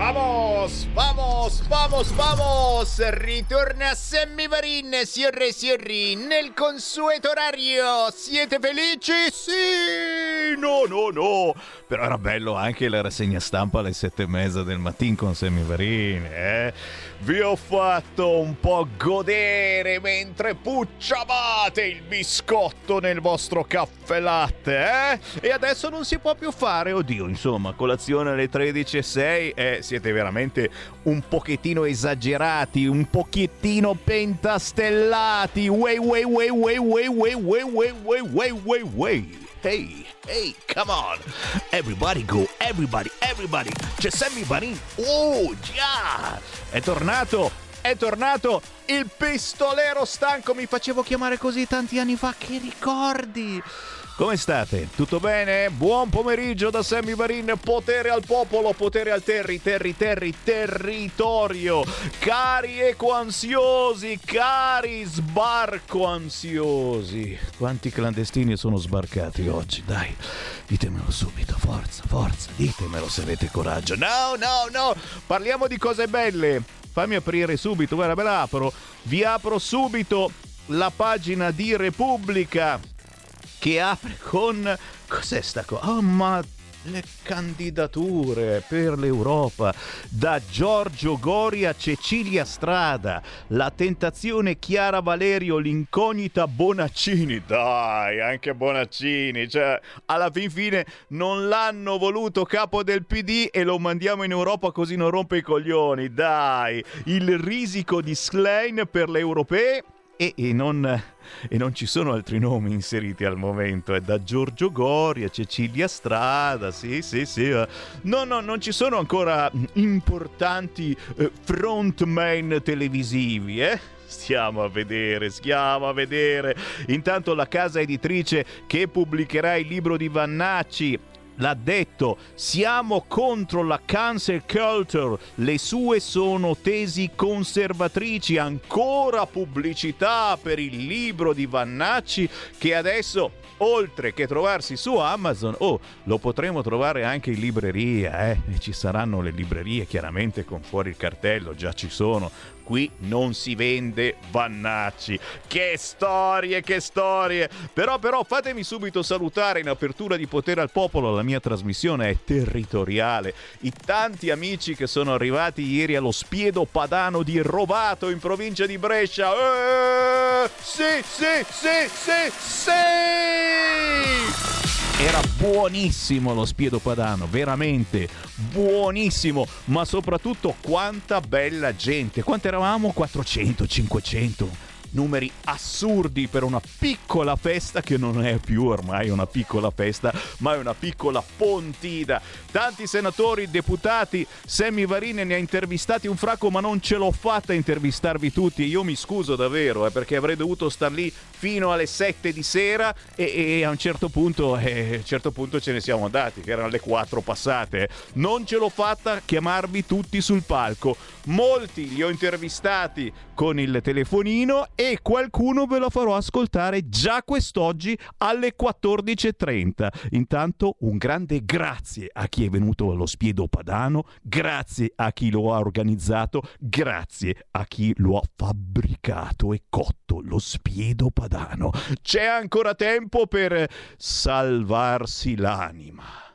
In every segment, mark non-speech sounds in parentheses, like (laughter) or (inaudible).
Vamos, vamos, vamos, vamos! Ritorna Sammy Varin, signore e signori, nel consueto orario. Siete felici? Sì! No, no, no! Però era bello anche la rassegna stampa alle sette e mezza del mattino con Sammy eh? Vi ho fatto un po' godere mentre pucciavate il biscotto nel vostro caffè latte, eh? E adesso non si può più fare, oddio, insomma, colazione alle 13.06 e eh, siete veramente un pochettino esagerati, un pochettino pentastellati. Way, way, way, way, way, way, way, way, way, way, way, way. Hey, hey, come on. Everybody go, everybody, everybody. C'è Sammy Barin. Oh, già. È tornato è tornato il pistolero stanco. Mi facevo chiamare così tanti anni fa. Che ricordi! Come state? Tutto bene? Buon pomeriggio da Sammy Varin, potere al popolo, potere al terri, terri, terri, territorio. Cari ecoansiosi, cari sbarco ansiosi. Quanti clandestini sono sbarcati oggi? Dai, ditemelo subito, forza, forza, ditemelo se avete coraggio. No, no, no, parliamo di cose belle. Fammi aprire subito, guarda, ve la apro. Vi apro subito la pagina di Repubblica che apre con... Cos'è sta cosa? Oh, ma le candidature per l'Europa da Giorgio Gori a Cecilia Strada, la tentazione Chiara Valerio, l'incognita Bonaccini, dai, anche Bonaccini, cioè alla fin fine non l'hanno voluto capo del PD e lo mandiamo in Europa così non rompe i coglioni, dai, il risico di Schlein per le europee e, e non e non ci sono altri nomi inseriti al momento. È da Giorgio Gori a Cecilia Strada, sì, sì, sì. Eh. No, no, non ci sono ancora importanti eh, frontman televisivi, eh? Stiamo a vedere, stiamo a vedere. Intanto la casa editrice che pubblicherà il libro di Vannacci l'ha detto, siamo contro la cancel culture, le sue sono tesi conservatrici, ancora pubblicità per il libro di Vannacci che adesso oltre che trovarsi su Amazon, oh, lo potremo trovare anche in libreria, eh? Ci saranno le librerie chiaramente con fuori il cartello, già ci sono qui non si vende Vannacci. Che storie, che storie! Però, però, fatemi subito salutare in apertura di Potere al Popolo, la mia trasmissione è territoriale. I tanti amici che sono arrivati ieri allo Spiedo Padano di Rovato in provincia di Brescia. Eh, sì, sì, sì, sì, sì! Era buonissimo lo spiedo padano, veramente buonissimo, ma soprattutto quanta bella gente. Quanto eravamo? 400, 500 numeri assurdi per una piccola festa che non è più ormai una piccola festa, ma è una piccola pontida. Tanti senatori, deputati, Sammy Varine ne ha intervistati un fracco, ma non ce l'ho fatta a intervistarvi tutti. Io mi scuso davvero, eh, perché avrei dovuto star lì fino alle 7 di sera e, e a, un certo punto, eh, a un certo punto ce ne siamo andati, che erano le 4 passate. Non ce l'ho fatta chiamarvi tutti sul palco. Molti li ho intervistati con il telefonino e qualcuno ve lo farò ascoltare già quest'oggi alle 14.30. Intanto un grande grazie a chi è venuto allo Spiedo Padano, grazie a chi lo ha organizzato, grazie a chi lo ha fabbricato e cotto lo Spiedo Padano. C'è ancora tempo per salvarsi l'anima.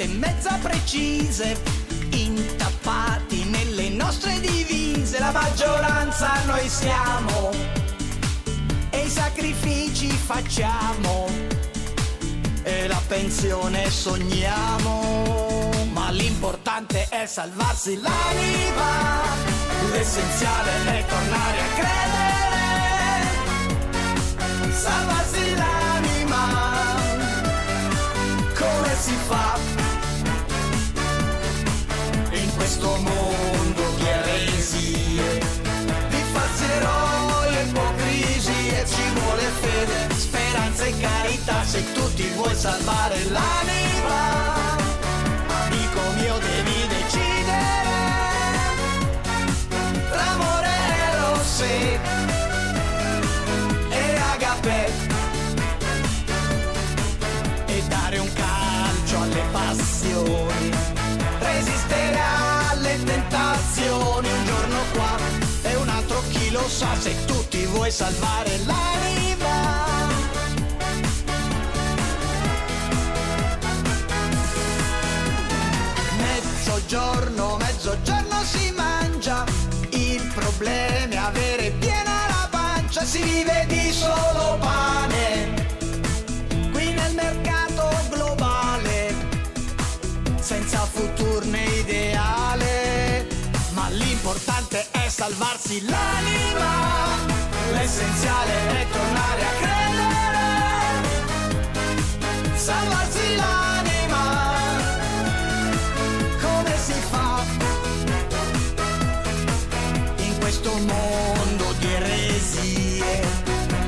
E mezza precise, intappati nelle nostre divise, la maggioranza noi siamo e i sacrifici facciamo e la pensione sogniamo, ma l'importante è salvarsi l'anima, l'essenziale è tornare a credere, salvarsi l'anima. Come si fa questo mondo di eresie, di falsi eroi e ipocrisie, ci vuole fede, speranza e carità, se tu ti vuoi salvare l'anima sa se tu ti vuoi salvare l'anima. Mezzogiorno, mezzogiorno si mangia, il problema è avere piena la pancia, si vive di solo pane. Qui nel mercato globale, senza futur né l'importante è salvarsi l'anima, l'essenziale è tornare a credere, salvarsi l'anima, come si fa? In questo mondo di eresie,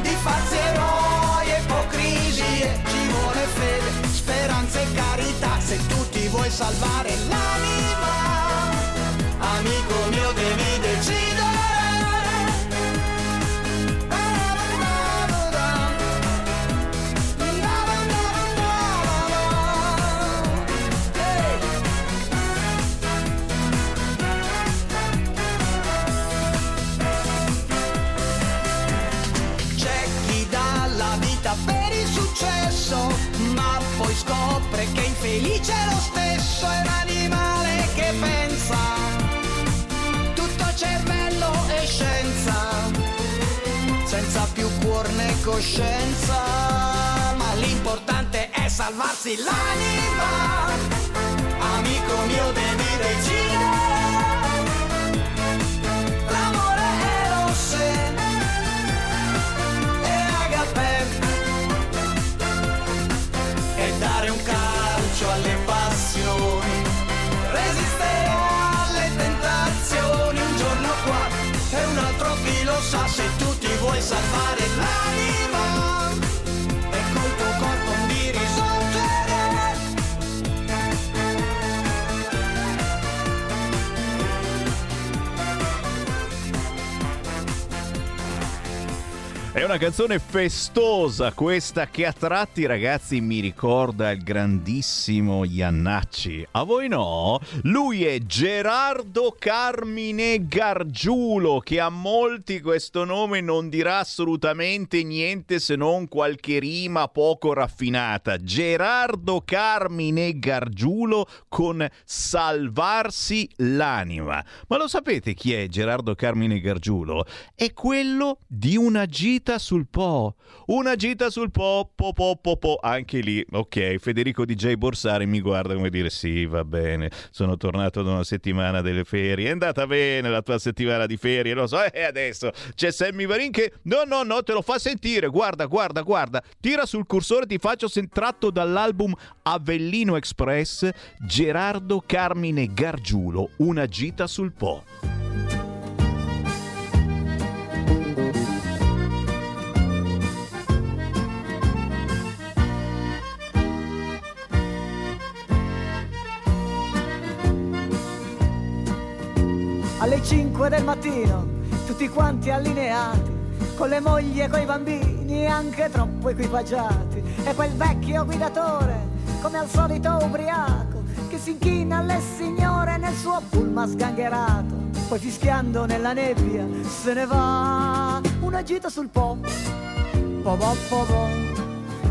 di falsi eroi e ipocrisie, ci vuole fede, speranza e carità, se tu ti vuoi salvare l'anima, infelice lo stesso, è un animale che pensa, tutto cervello e scienza, senza più cuor né coscienza, ma l'importante è salvarsi l'anima, amico mio devi decidere, salvare l'anima una canzone festosa questa che a tratti ragazzi mi ricorda il grandissimo Iannacci. A voi no? Lui è Gerardo Carmine Gargiulo che a molti questo nome non dirà assolutamente niente se non qualche rima poco raffinata. Gerardo Carmine Gargiulo con Salvarsi l'anima. Ma lo sapete chi è Gerardo Carmine Gargiulo? È quello di una gita sul Po. Una gita sul Po, po, po, po, po. Anche lì, ok, Federico DJ Borsari mi guarda come dire sì, va bene, sono tornato da una settimana delle ferie, è andata bene la tua settimana di ferie, lo so, e adesso c'è Sammy Varin che no, no, no, te lo fa sentire, guarda, guarda, guarda, tira sul cursore, ti faccio sen- tratto dall'album Avellino Express, Gerardo Carmine Gargiulo, una gita sul Po. Alle 5 del mattino, tutti quanti allineati, con le mogli e coi bambini anche troppo equipaggiati, e quel vecchio guidatore, come al solito ubriaco, che si inchina alle signore nel suo pullman sgangherato, poi fischiando nella nebbia se ne va, una gita sul po', po' po' po' po',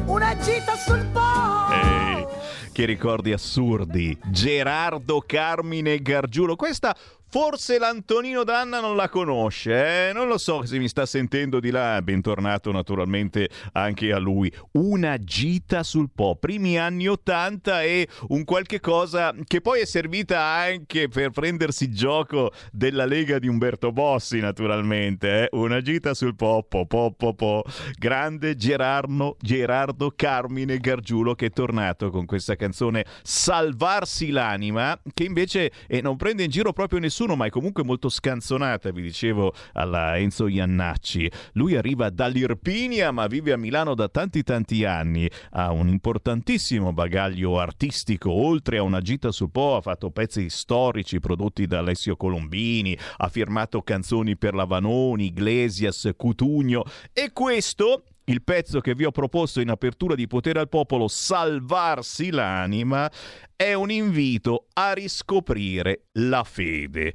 una gita sul po'. Ehi, che ricordi assurdi. Gerardo Carmine Gargiulo. Questa forse l'Antonino Danna non la conosce, eh? non lo so se mi sta sentendo di là. Bentornato naturalmente anche a lui. Una gita sul Po, primi anni 80 e un qualche cosa che poi è servita anche per prendersi gioco della Lega di Umberto Bossi, naturalmente. eh? Una gita sul Po, po, po, po, po. Grande Gerardo, Gerardo Carmine Gargiulo che è tornato con questa canzone Salvarsi l'anima, che invece eh, non prende in giro proprio nessuno, ma è comunque molto scanzonata, vi dicevo alla Enzo Iannacci. Lui arriva dall'Irpinia, ma vive a Milano da tanti tanti anni, ha un importantissimo bagaglio artistico, oltre a una gita sul Po, ha fatto pezzi storici prodotti da Alessio Colombini, ha firmato canzoni per la Vanoni, Iglesias, Cutugno e questo il pezzo che vi ho proposto in apertura di Potere al Popolo, Salvarsi l'anima, è un invito a riscoprire la fede.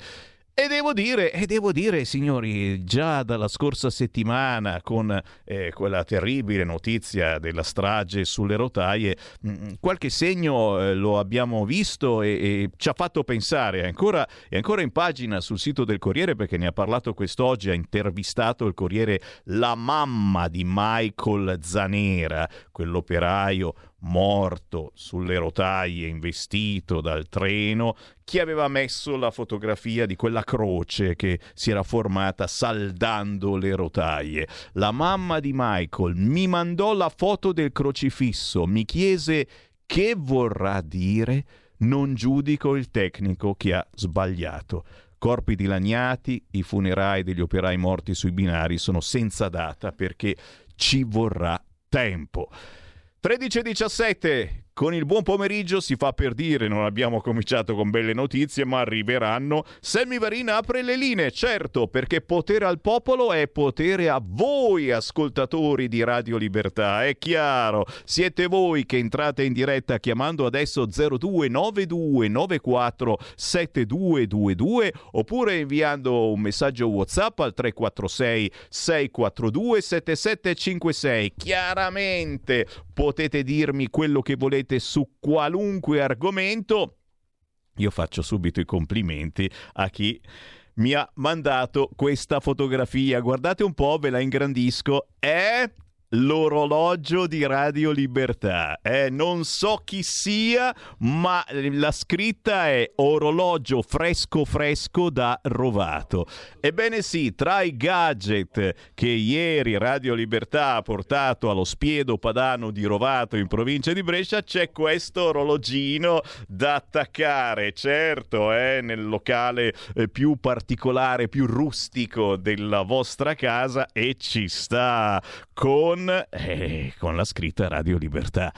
E devo dire, e devo dire, signori, già dalla scorsa settimana, con eh, quella terribile notizia della strage sulle rotaie, mh, mm, qualche segno eh, lo abbiamo visto e, e, ci ha fatto pensare. È ancora, è ancora in pagina sul sito del Corriere perché ne ha parlato quest'oggi, ha intervistato il Corriere la mamma di Michael Zanera, quell'operaio morto sulle rotaie, investito dal treno, chi aveva messo la fotografia di quella croce che si era formata saldando le rotaie. La mamma di Michael mi mandò la foto del crocifisso, mi chiese che vorrà dire non giudico il tecnico che ha sbagliato. Corpi dilaniati, i funerali degli operai morti sui binari sono senza data perché ci vorrà tempo. 13.17 con il buon pomeriggio si fa per dire, non abbiamo cominciato con belle notizie, ma arriveranno. Sammy Varin apre le linee, certo, perché potere al popolo è potere a voi, ascoltatori di Radio Libertà, è chiaro. Siete voi che entrate in diretta chiamando adesso 0292947222 oppure inviando un messaggio WhatsApp al 346 642 7756. Chiaramente potete dirmi quello che volete scrivete su qualunque argomento, io faccio subito i complimenti a chi mi ha mandato questa fotografia. Guardate un po', ve la ingrandisco. È l'orologio di Radio Libertà. Eh, non so chi sia, ma la scritta è orologio fresco fresco da Rovato. Ebbene sì, tra i gadget che ieri Radio Libertà ha portato allo Spiedo Padano di Rovato in provincia di Brescia c'è questo orologino da attaccare, certo, eh, nel locale eh, più particolare, più rustico della vostra casa e ci sta con eh, con la scritta Radio Libertà.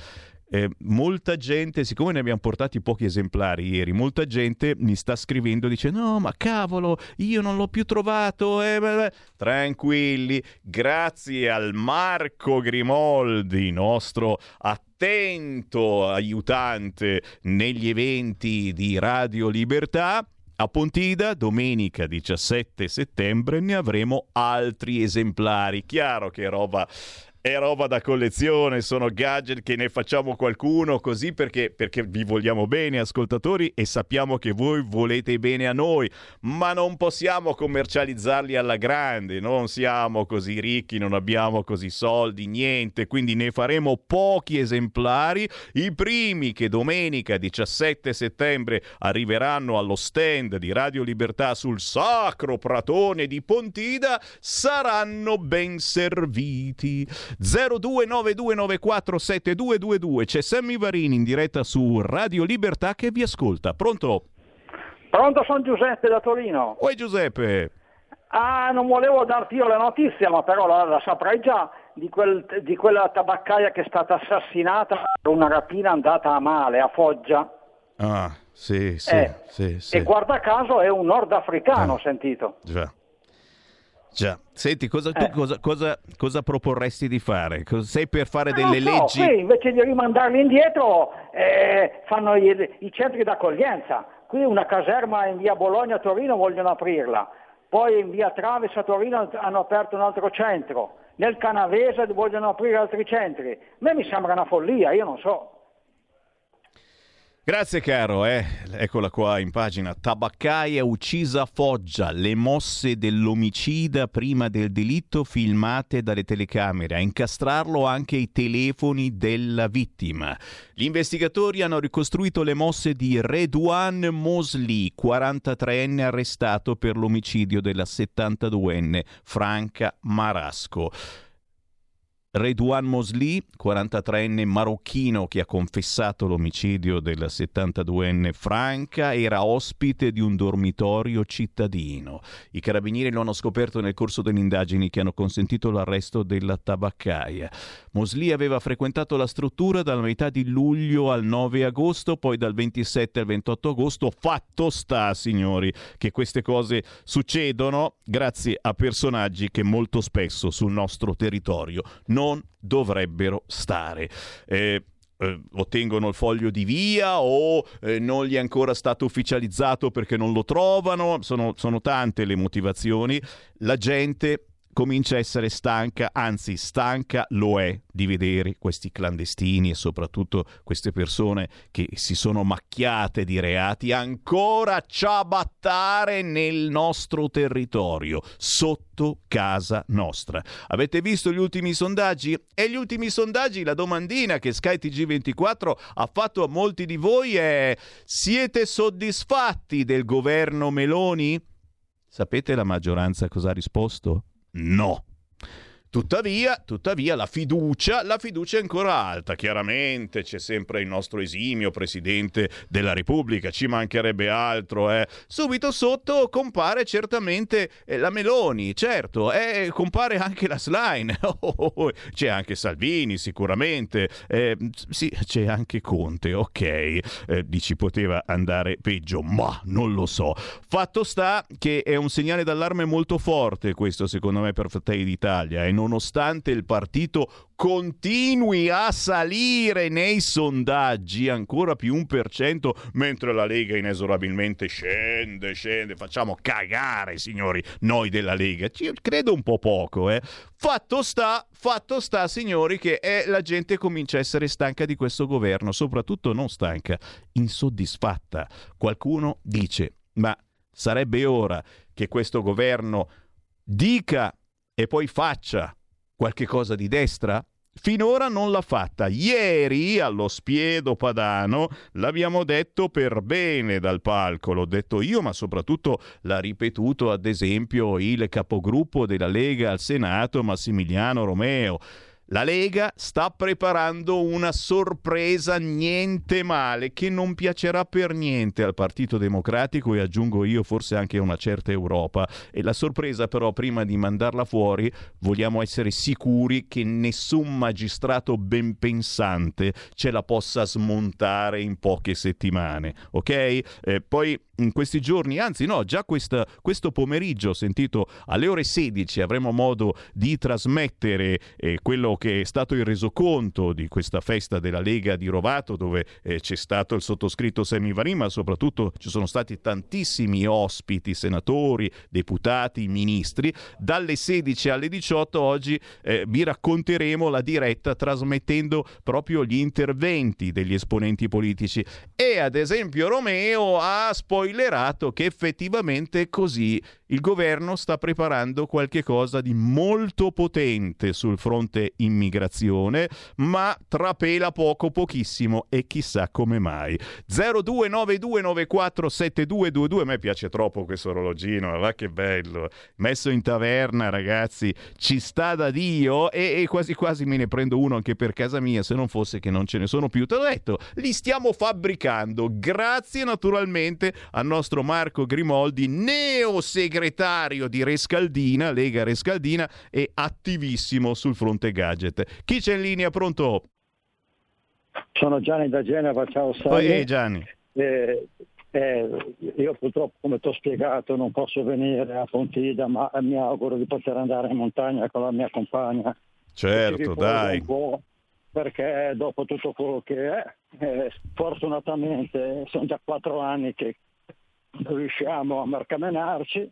Eh, molta gente, siccome ne abbiamo portati pochi esemplari ieri, molta gente mi sta scrivendo dice no ma cavolo io non l'ho più trovato eh, beh, beh. tranquilli grazie al Marco Grimoldi nostro attento aiutante negli eventi di Radio Libertà a Pontida, domenica 17 settembre, ne avremo altri esemplari. Chiaro che roba è roba da collezione, sono gadget che ne facciamo qualcuno così perché, perché, vi vogliamo bene ascoltatori e sappiamo che voi volete bene a noi, ma non possiamo commercializzarli alla grande, non siamo così ricchi, non abbiamo così soldi, niente, quindi ne faremo pochi esemplari, i primi che domenica 17 settembre arriveranno allo stand di Radio Libertà sul sacro pratone di Pontida saranno ben serviti. 0292947222. C'è Sammy Varini in diretta su Radio Libertà che vi ascolta. Pronto? Pronto, sono Giuseppe da Torino. Oi Giuseppe. Ah, non volevo darti io la notizia, ma però la, la saprai già di, quel, di, quella tabaccaia che è stata assassinata per una rapina andata a male a Foggia. Ah, sì, sì, eh, sì, sì. E guarda caso è un nordafricano, ho ah, sentito. Già. Già, senti, cosa, tu Eh. cosa, cosa, cosa proporresti di fare? Sei per fare Eh, delle so, leggi? Qui invece di rimandarli indietro eh, fanno i, i centri d'accoglienza. Qui una caserma in via Bologna a Torino vogliono aprirla, poi in via Traves a Torino hanno aperto un altro centro, nel Canavese vogliono aprire altri centri. A me mi sembra una follia, io non so. Grazie caro, eh. eccola qua in pagina. Tabaccaia uccisa a Foggia, le mosse dell'omicida prima del delitto filmate dalle telecamere, a incastrarlo anche i telefoni della vittima. Gli investigatori hanno ricostruito le mosse di Redouane Mosley, 43enne arrestato per l'omicidio della 72enne Franca Marasco. Redouane Mosley, 43enne marocchino che ha confessato l'omicidio della 72enne Franca, era ospite di un dormitorio cittadino. I carabinieri lo hanno scoperto nel corso delle indagini che hanno consentito l'arresto della tabaccaia. Mosley aveva frequentato la struttura dalla metà di luglio al 9 agosto, poi dal 27 al 28 agosto. Fatto sta, signori, che queste cose succedono grazie a personaggi che molto spesso sul nostro territorio non dovrebbero stare. Eh, eh, ottengono il foglio di via o eh, non gli è ancora stato ufficializzato perché non lo trovano, sono, sono tante le motivazioni. La gente comincia a essere stanca, anzi stanca lo è di vedere questi clandestini e soprattutto queste persone che si sono macchiate di reati ancora ciabattare nel nostro territorio, sotto casa nostra. Avete visto gli ultimi sondaggi? E gli ultimi sondaggi, la domandina che Sky TG24 ha fatto a molti di voi è siete soddisfatti del governo Meloni? Sapete la maggioranza cosa ha risposto? No. Tuttavia, tuttavia la, fiducia, la fiducia è ancora alta, chiaramente c'è sempre il nostro esimio Presidente della Repubblica, ci mancherebbe altro. Eh. Subito sotto compare certamente eh, la Meloni, certo, eh, compare anche la Slime, (laughs) oh, oh, oh. c'è anche Salvini sicuramente, eh, sì, c'è anche Conte, ok, eh, dici poteva andare peggio, ma non lo so. Fatto sta che è un segnale d'allarme molto forte questo secondo me per Fratelli d'Italia e nonostante il partito continui a salire nei sondaggi, ancora più un per cento, mentre la Lega inesorabilmente scende, scende, facciamo cagare, signori, noi della Lega. Ci credo un po' poco, eh. Fatto sta, fatto sta, signori, che eh, la gente comincia a essere stanca di questo governo, soprattutto non stanca, insoddisfatta. Qualcuno dice, ma sarebbe ora che questo governo dica e poi faccia qualche cosa di destra? Finora non l'ha fatta. Ieri allo Spiedo Padano l'abbiamo detto per bene dal palco, l'ho detto io, ma soprattutto l'ha ripetuto ad esempio il capogruppo della Lega al Senato Massimiliano Romeo. La Lega sta preparando una sorpresa niente male che non piacerà per niente al Partito Democratico e aggiungo io forse anche a una certa Europa. E la sorpresa però prima di mandarla fuori vogliamo essere sicuri che nessun magistrato ben pensante ce la possa smontare in poche settimane. Ok? Eh, poi in questi giorni, anzi no, già questa, questo pomeriggio ho sentito alle ore 16 avremo modo di trasmettere eh, quello che è stato il resoconto di questa festa della Lega di Rovato dove eh, c'è stato il sottoscritto Semivari ma soprattutto ci sono stati tantissimi ospiti, senatori, deputati, ministri. Dalle 16 alle 18 oggi eh, vi racconteremo la diretta trasmettendo proprio gli interventi degli esponenti politici e ad esempio Romeo ha spoilerato spoilerato che effettivamente così. Il governo sta preparando qualche cosa di molto potente sul fronte immigrazione, ma trapela poco pochissimo e chissà come mai. 0292947222, a me piace troppo questo orologino, va che bello. Messo in taverna, ragazzi, ci sta da Dio e, e quasi quasi me ne prendo uno anche per casa mia, se non fosse che non ce ne sono più. Te l'ho detto, li stiamo fabbricando. Grazie naturalmente al nostro Marco Grimoldi, neo segretario di Rescaldina, Lega Rescaldina e attivissimo sul fronte gadget. Chi c'è in linea? Pronto? Sono Gianni da Genova, ciao Sally. Poi Gianni. Eh, eh, io purtroppo, come ti ho spiegato, non posso venire a Pontida, ma mi auguro di poter andare in montagna con la mia compagna. Certo, dai. Perché dopo tutto quello che è, eh, fortunatamente sono già quattro anni che riusciamo a marcamenarci,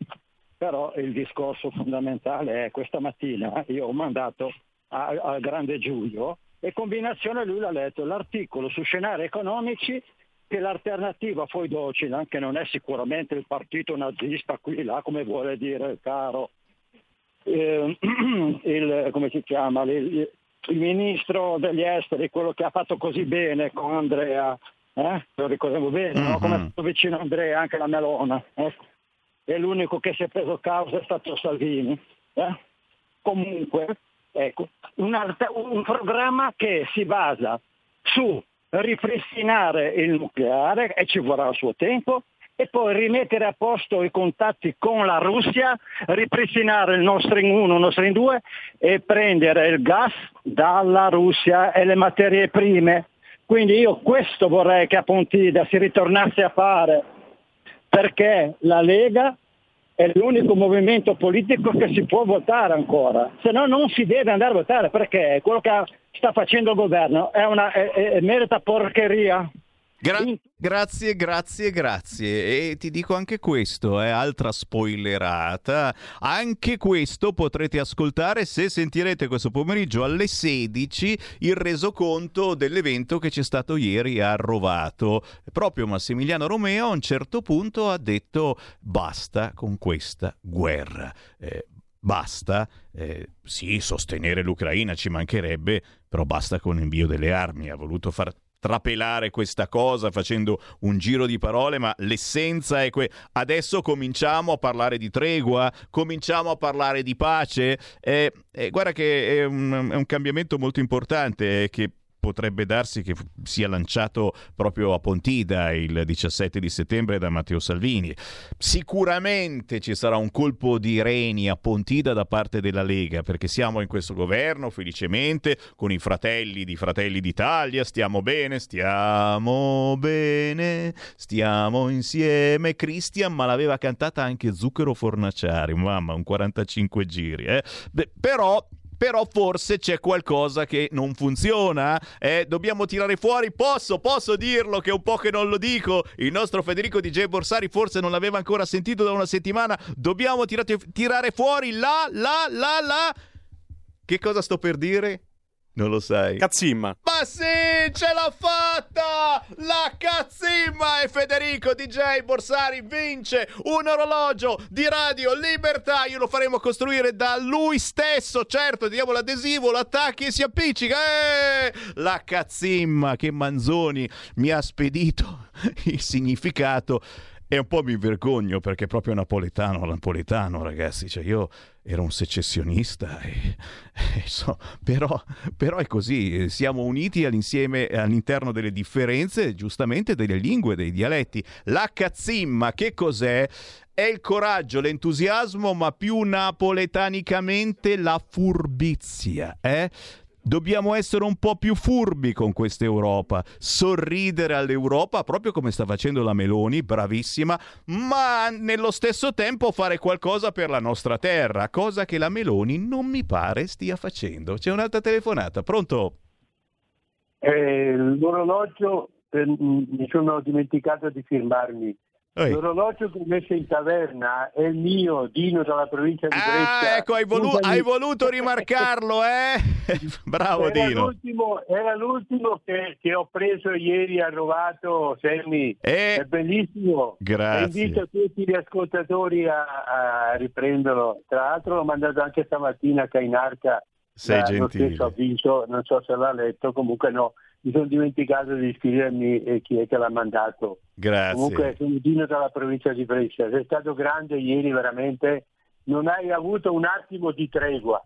però il discorso fondamentale è questa mattina io ho mandato al grande Giulio e combinazione lui l'ha letto l'articolo su scenari economici che l'alternativa poi docile, che non è sicuramente il partito nazista qui là come vuole dire caro eh, (clears throat) il, come si chiama il, il ministro degli esteri, quello che ha fatto così bene con Andrea eh? lo ricordiamo bene, mm-hmm. no? come è stato vicino Andrea anche la Melona, ecco. e l'unico che si è preso causa è stato Salvini. Eh? Comunque, ecco, un, un programma che si basa su ripristinare il nucleare e ci vorrà il suo tempo, e poi rimettere a posto i contatti con la Russia, ripristinare il Nord Stream 1, il Nord Stream 2 e prendere il gas dalla Russia e le materie prime quindi io questo vorrei che a Pontida si ritornasse a fare, perché la Lega è l'unico movimento politico che si può votare ancora, se no non si deve andare a votare perché quello che sta facendo governo è una è, è, merita porcheria. Gra- grazie, grazie, grazie. E ti dico anche questo, è eh, altra spoilerata. Anche questo potrete ascoltare se sentirete questo pomeriggio alle 16 il resoconto dell'evento che c'è stato ieri a Rovato. Proprio Massimiliano Romeo a un certo punto ha detto basta con questa guerra. Eh, basta, eh, sì, sostenere l'Ucraina ci mancherebbe, però basta con l'invio delle armi. Ha voluto far trapelare questa cosa facendo un giro di parole, ma l'essenza è que... adesso cominciamo a parlare di tregua, cominciamo a parlare di pace. Eh, eh, guarda che è un, è un cambiamento molto importante eh, che potrebbe darsi che sia lanciato proprio a Pontida il 17 di settembre da Matteo Salvini. Sicuramente ci sarà un colpo di reni a Pontida da parte della Lega, perché siamo in questo governo felicemente con i fratelli di Fratelli d'Italia, stiamo bene, stiamo bene, stiamo insieme. Christian, ma l'aveva cantata anche Zucchero Fornaciari, mamma, un 45 giri. Eh? Beh, però però forse c'è qualcosa che non funziona. Eh? Dobbiamo tirare fuori. Posso, posso dirlo che è un po' che non lo dico. Il nostro Federico DJ Borsari forse non l'aveva ancora sentito da una settimana. Dobbiamo tirate, tirare fuori la, la, la, la. Che cosa sto per dire? Non lo sai. Cazzimma. Ma sì, ce l'ha fatta! La cazzimma! E Federico DJ Borsari vince un orologio di Radio Libertà. Io lo faremo costruire da lui stesso. Certo, diamo l'adesivo, l'attacchi e si appiccica. Eh! La cazzimma che Manzoni mi ha spedito (laughs) il significato e un po' mi vergogno perché è proprio napoletano, napoletano ragazzi, cioè io ero un secessionista, e, e so, però, però, è così, siamo uniti all'interno delle differenze, giustamente delle lingue, dei dialetti. La cazzimma, che cos'è? È il coraggio, l'entusiasmo, ma più napoletanicamente la furbizia, eh? Dobbiamo essere un po' più furbi con questa Europa, sorridere all'Europa proprio come sta facendo la Meloni, bravissima, ma nello stesso tempo fare qualcosa per la nostra terra, cosa che la Meloni non mi pare stia facendo. C'è un'altra telefonata, pronto? Eh, l'orologio, eh, mi sono dimenticato di firmarmi. Ehi. L'orologio che ho messo in taverna è il mio, Dino dalla provincia di ah, Brescia. Ah, ecco, hai, volu- hai voluto rimarcarlo, eh? (laughs) Bravo era Dino. L'ultimo, era l'ultimo che, che, ho preso ieri a Rovato, Semmi. Eh, è bellissimo. Grazie. E invito tutti gli ascoltatori a, a riprenderlo. Tra l'altro l'ho mandato anche stamattina a Cainarca. Sei gentile. Lo stesso avviso, non so se l'ha letto, comunque no mi sono dimenticato di scrivermi e chi è che l'ha mandato. Grazie. Comunque sono Dino dalla provincia di Brescia. Sei stato grande ieri veramente, non hai avuto un attimo di tregua.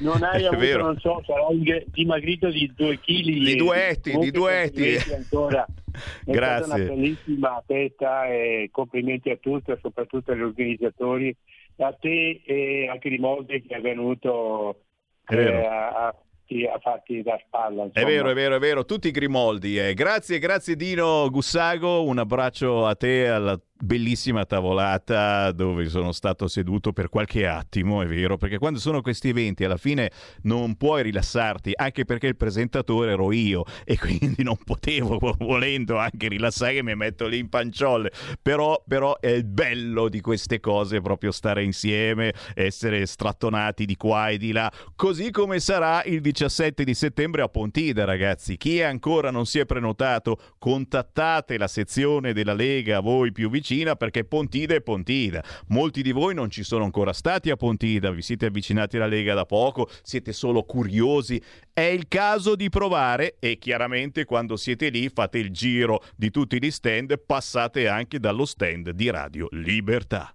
Non hai (laughs) avuto, vero. non so, sarai dimagrito di due chili. Di duetti, di duetti. Ancora. (laughs) È Grazie. stata una bellissima festa e complimenti a tutti, soprattutto agli organizzatori, a te e a Grimaldi che è venuto eh, a fatti, a fatti da spalla. Insomma. È vero, è vero, è vero, tutti i Grimoldi. Eh. Grazie, grazie Dino Gussago, un abbraccio a te, alla bellissima tavolata dove sono stato seduto per qualche attimo, è vero, perché quando sono questi eventi alla fine non puoi rilassarti, anche perché il presentatore ero io e quindi non potevo, (laughs) volendo anche rilassare, mi metto lì in panciolle, però, però è il bello di queste cose proprio stare insieme, essere strattonati di qua e di là, così come sarà il 17 di settembre a Pontida, ragazzi. Chi ancora non si è prenotato, contattate la sezione della Lega voi più vicini vicina perché Pontida è Pontida. Molti di voi non ci sono ancora stati a Pontida, vi siete avvicinati alla Lega da poco, siete solo curiosi. È il caso di provare e chiaramente quando siete lì fate il giro di tutti gli stand, passate anche dallo stand di Radio Libertà.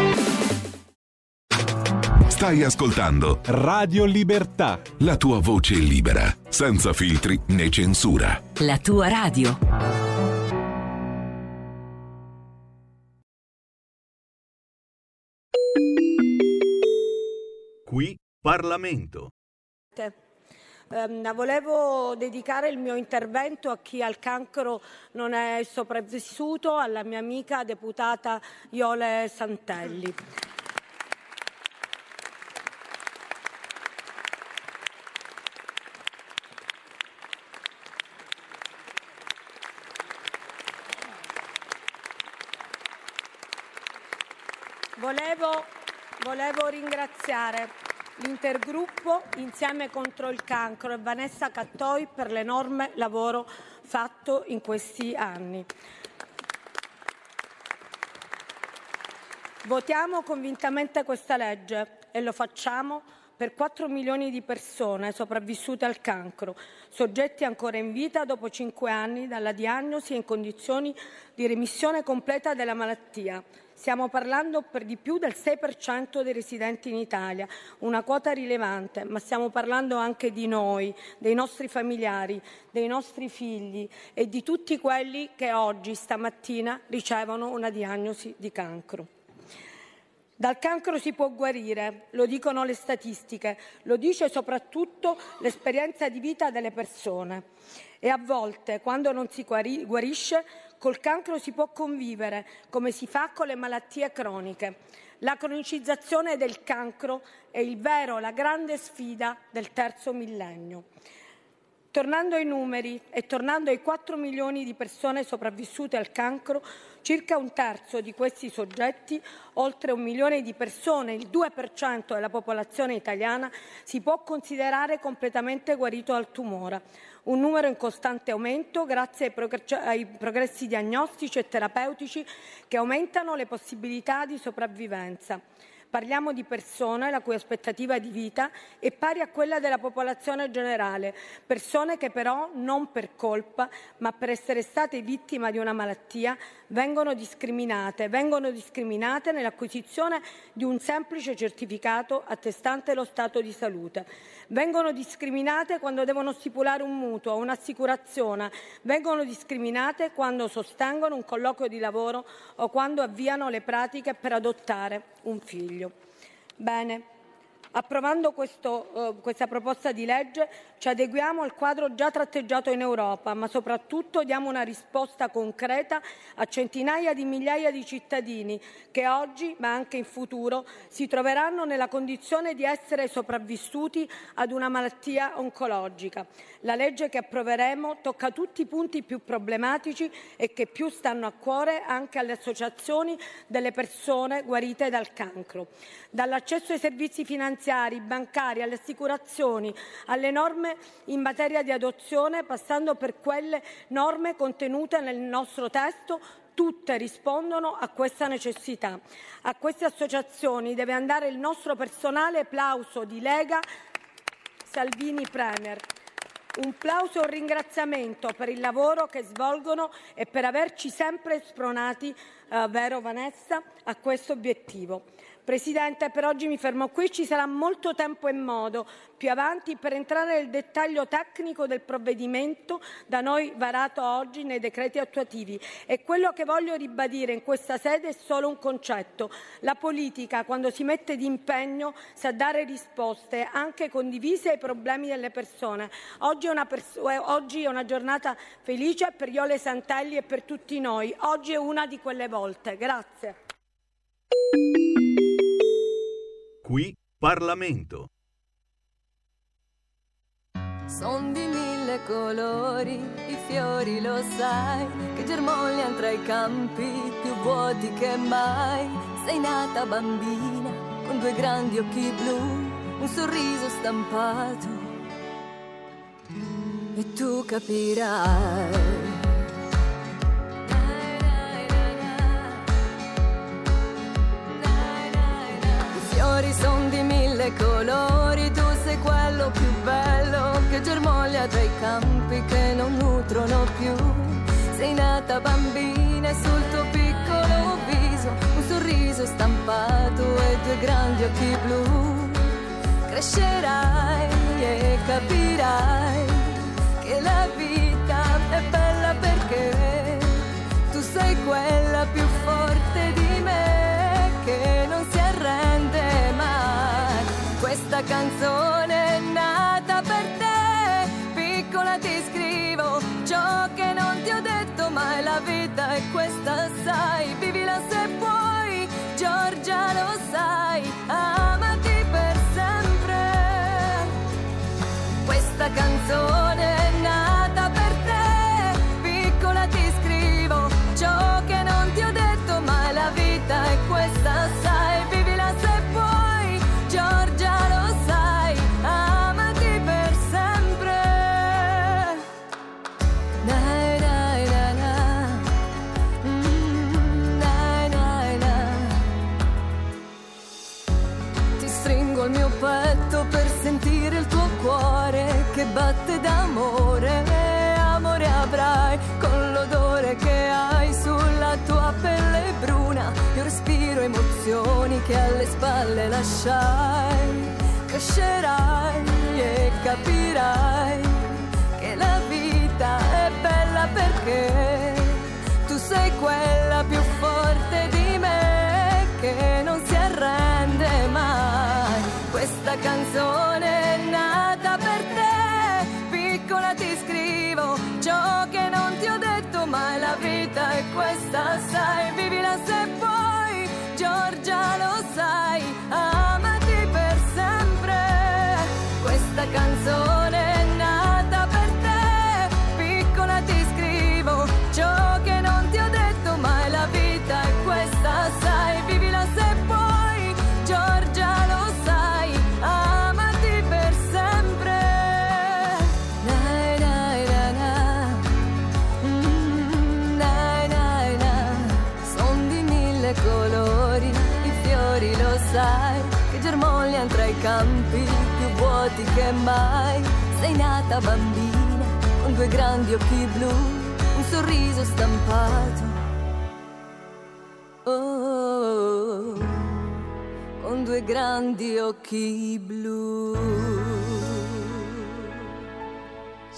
Stai ascoltando Radio Libertà. La tua voce libera, senza filtri né censura. La tua radio. Qui Parlamento. Um, volevo dedicare il mio intervento a chi al cancro non è sopravvissuto, alla mia amica deputata Iole Santelli. Volevo, volevo ringraziare l'intergruppo Insieme contro il cancro e Vanessa Cattoi per l'enorme lavoro fatto in questi anni. Votiamo convintamente questa legge e lo facciamo per 4 milioni di persone sopravvissute al cancro, soggetti ancora in vita dopo 5 anni dalla diagnosi e in condizioni di remissione completa della malattia. Stiamo parlando per di più del 6% dei residenti in Italia, una quota rilevante, ma stiamo parlando anche di noi, dei nostri familiari, dei nostri figli e di tutti quelli che oggi, stamattina, ricevono una diagnosi di cancro. Dal cancro si può guarire, lo dicono le statistiche, lo dice soprattutto l'esperienza di vita delle persone. E a volte, quando non si guarisce, col cancro si può convivere, come si fa con le malattie croniche. La cronicizzazione del cancro è il vero, la grande sfida del terzo millennio. Tornando ai numeri e tornando ai 4 milioni di persone sopravvissute al cancro, Circa un terzo di questi soggetti, oltre un milione di persone, il 2% della popolazione italiana, si può considerare completamente guarito dal tumore, un numero in costante aumento grazie ai progressi diagnostici e terapeutici che aumentano le possibilità di sopravvivenza. Parliamo di persone la cui aspettativa di vita è pari a quella della popolazione generale, persone che però non per colpa, ma per essere state vittime di una malattia, vengono discriminate, vengono discriminate nell'acquisizione di un semplice certificato attestante lo stato di salute. Vengono discriminate quando devono stipulare un mutuo, un'assicurazione, vengono discriminate quando sostengono un colloquio di lavoro o quando avviano le pratiche per adottare un figlio. Bene, Approvando questo, eh, questa proposta di legge ci adeguiamo al quadro già tratteggiato in Europa, ma soprattutto diamo una risposta concreta a centinaia di migliaia di cittadini che oggi, ma anche in futuro, si troveranno nella condizione di essere sopravvissuti ad una malattia oncologica. La legge che approveremo tocca tutti i punti più problematici e che più stanno a cuore anche alle associazioni delle persone guarite dal cancro. Dall'accesso ai servizi finanziari finanziari, bancari, alle assicurazioni, alle norme in materia di adozione, passando per quelle norme contenute nel nostro testo, tutte rispondono a questa necessità. A queste associazioni deve andare il nostro personale plauso di Lega Salvini Premier. Un plauso e un ringraziamento per il lavoro che svolgono e per averci sempre spronati, eh, vero Vanessa, a questo obiettivo. Presidente, per oggi mi fermo qui, ci sarà molto tempo e modo più avanti per entrare nel dettaglio tecnico del provvedimento da noi varato oggi nei decreti attuativi e quello che voglio ribadire in questa sede è solo un concetto. La politica, quando si mette d'impegno, sa dare risposte anche condivise ai problemi delle persone. Oggi è una, pers- eh, oggi è una giornata felice per Iole Santelli e per tutti noi. Oggi è una di quelle volte. Grazie. Qui Parlamento. Son di mille colori i fiori, lo sai, che germogliano tra i campi più vuoti che mai. Sei nata bambina con due grandi occhi blu, un sorriso stampato. E tu capirai fiori son di mille colori, tu sei quello più bello che germoglia tra i campi che non nutrono più. Sei nata bambina e sul tuo piccolo viso un sorriso stampato e due grandi occhi blu. Crescerai e capirai che la vita è bella perché tu sei quella più forte canzone è nata per te, piccola ti scrivo ciò che non ti ho detto mai, la vita è questa, sai, vivila se puoi, Giorgia lo sai, amati per sempre. Questa canzone è nata lasciai. Crescerai e capirai che la vita è bella perché tu sei quella più forte di me che non si arrende mai. Questa canzone è nata per te, piccola ti scrivo ciò che non ti ho detto mai. La vita è questa, sai, vivila se puoi, Giorgia lo sai, amati per sempre. Questa canzone vuoti che mai. Sei nata bambina, con due grandi occhi blu, un sorriso stampato. Oh, con due grandi occhi blu.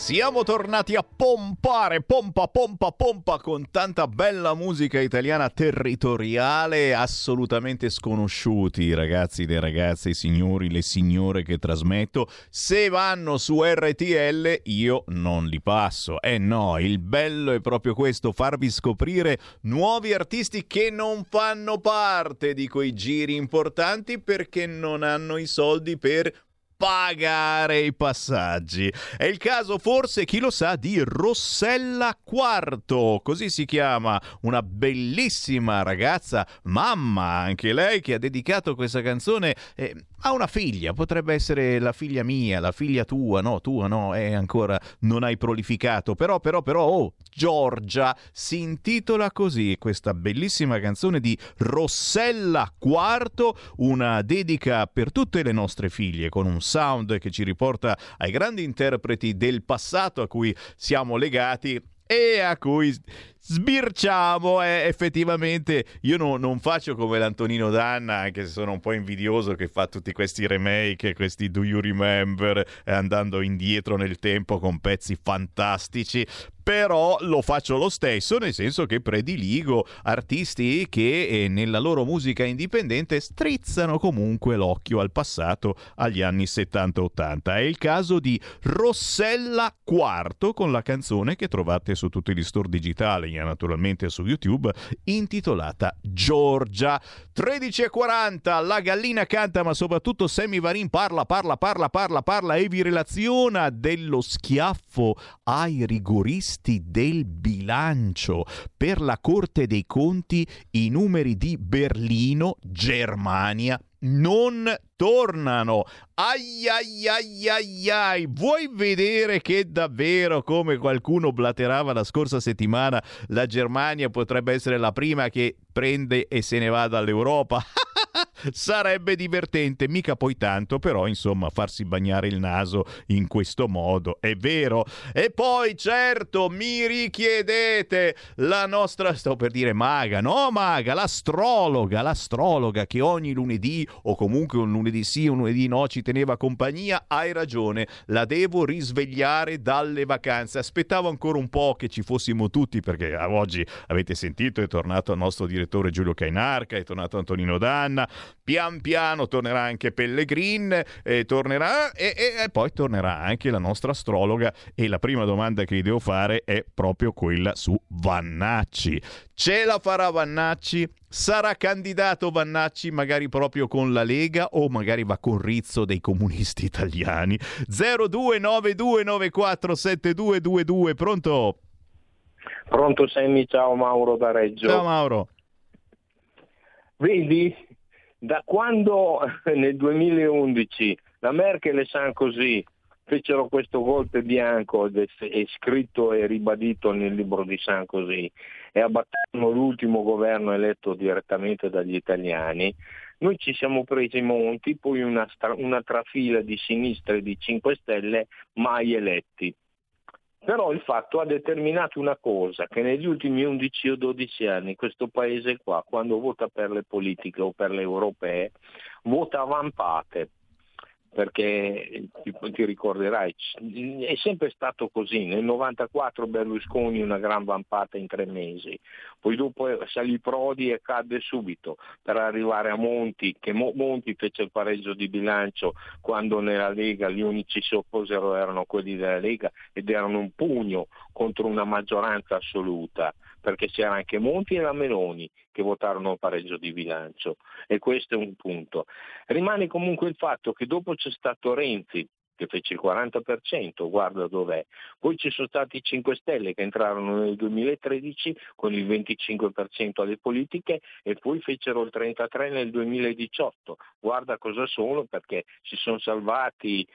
Siamo tornati a pompare, pompa, pompa, pompa con tanta bella musica italiana territoriale, assolutamente sconosciuti ragazzi, le ragazze, i signori, le signore che trasmetto. Se vanno su RTL io non li passo. Eh no, il bello è proprio questo, farvi scoprire nuovi artisti che non fanno parte di quei giri importanti perché non hanno i soldi per pagare i passaggi. È il caso forse, chi lo sa, di Rossella Quarto, così si chiama, una bellissima ragazza, mamma anche lei, che ha dedicato questa canzone eh, a una figlia, potrebbe essere la figlia mia, la figlia tua, no, tua no, è ancora non hai prolificato, però, però, però, oh, Giorgia si intitola così questa bellissima canzone di Rossella Quarto, una dedica per tutte le nostre figlie con un sound che ci riporta ai grandi interpreti del passato a cui siamo legati e a cui sbirciamo e effettivamente. Io no- non faccio come l'Antonino Danna anche se sono un po' invidioso che fa tutti questi remake questi Do You Remember eh, andando indietro nel tempo con pezzi fantastici. Però lo faccio lo stesso nel senso che prediligo artisti che eh, nella loro musica indipendente strizzano comunque l'occhio al passato agli anni 70-80 è il caso di Rossella Quarto con la canzone che trovate su tutti gli store digitali e naturalmente su YouTube intitolata Giorgia 13.40 la gallina canta ma soprattutto Sammy Varin parla parla parla parla parla e vi relaziona dello schiaffo ai rigoristi del bilancio. Per la Corte dei Conti i numeri di Berlino, Germania, non tornano. Ai ai ai ai ai. Vuoi vedere che davvero, come qualcuno blaterava la scorsa settimana, la Germania potrebbe essere la prima che prende e se ne va dall'Europa? (laughs) Sarebbe divertente, mica poi tanto, però insomma farsi bagnare il naso in questo modo, è vero. E poi certo mi richiedete la nostra, sto per dire maga, no maga, l'astrologa, l'astrologa che ogni lunedì o comunque un lunedì sì, un lunedì no ci teneva compagnia, hai ragione, la devo risvegliare dalle vacanze. Aspettavo ancora un po' che ci fossimo tutti perché oggi avete sentito è tornato il nostro direttore Giulio Cainarca, è tornato Antonino Danna, pian piano tornerà anche Pellegrin, eh, tornerà e, e, e poi tornerà anche la nostra astrologa e la prima domanda che gli devo fare è proprio quella su Vannacci. Ce la farà Vannacci? Sarà candidato Vannacci magari proprio con la Lega o magari va con Rizzo dei comunisti italiani? 0292947222, pronto? Pronto Semmi, ciao Mauro da Reggio. Ciao Mauro. Vedi, da quando (laughs) nel 2011 la Merkel e Sarkozy fecero questo golpe bianco è scritto e ribadito nel libro di Sarkozy e abbattono l'ultimo governo eletto direttamente dagli italiani, noi ci siamo presi Monti, poi una, una trafila di sinistra e di 5 Stelle mai eletti. Però il fatto ha determinato una cosa, che negli ultimi 11 o 12 anni questo paese qua, quando vota per le politiche o per le europee, vota a vampate perché ti, ti, ricorderai, è sempre stato così, nel 94 Berlusconi una gran vampata in tre mesi, poi dopo salì Prodi e cadde subito per arrivare a Monti, che Monti fece il pareggio di bilancio quando nella Lega gli unici si opposero erano quelli della Lega ed erano un pugno contro una maggioranza assoluta perché c'era anche Monti e la Meloni che votarono pareggio di bilancio e questo è un punto. Rimane comunque il fatto che dopo c'è stato Renzi che fece il 40%, guarda dov'è. Poi ci sono stati i 5 Stelle che entrarono nel 2013 con il 25% alle politiche e poi fecero il 33% nel 2018. Guarda cosa sono perché si sono salvati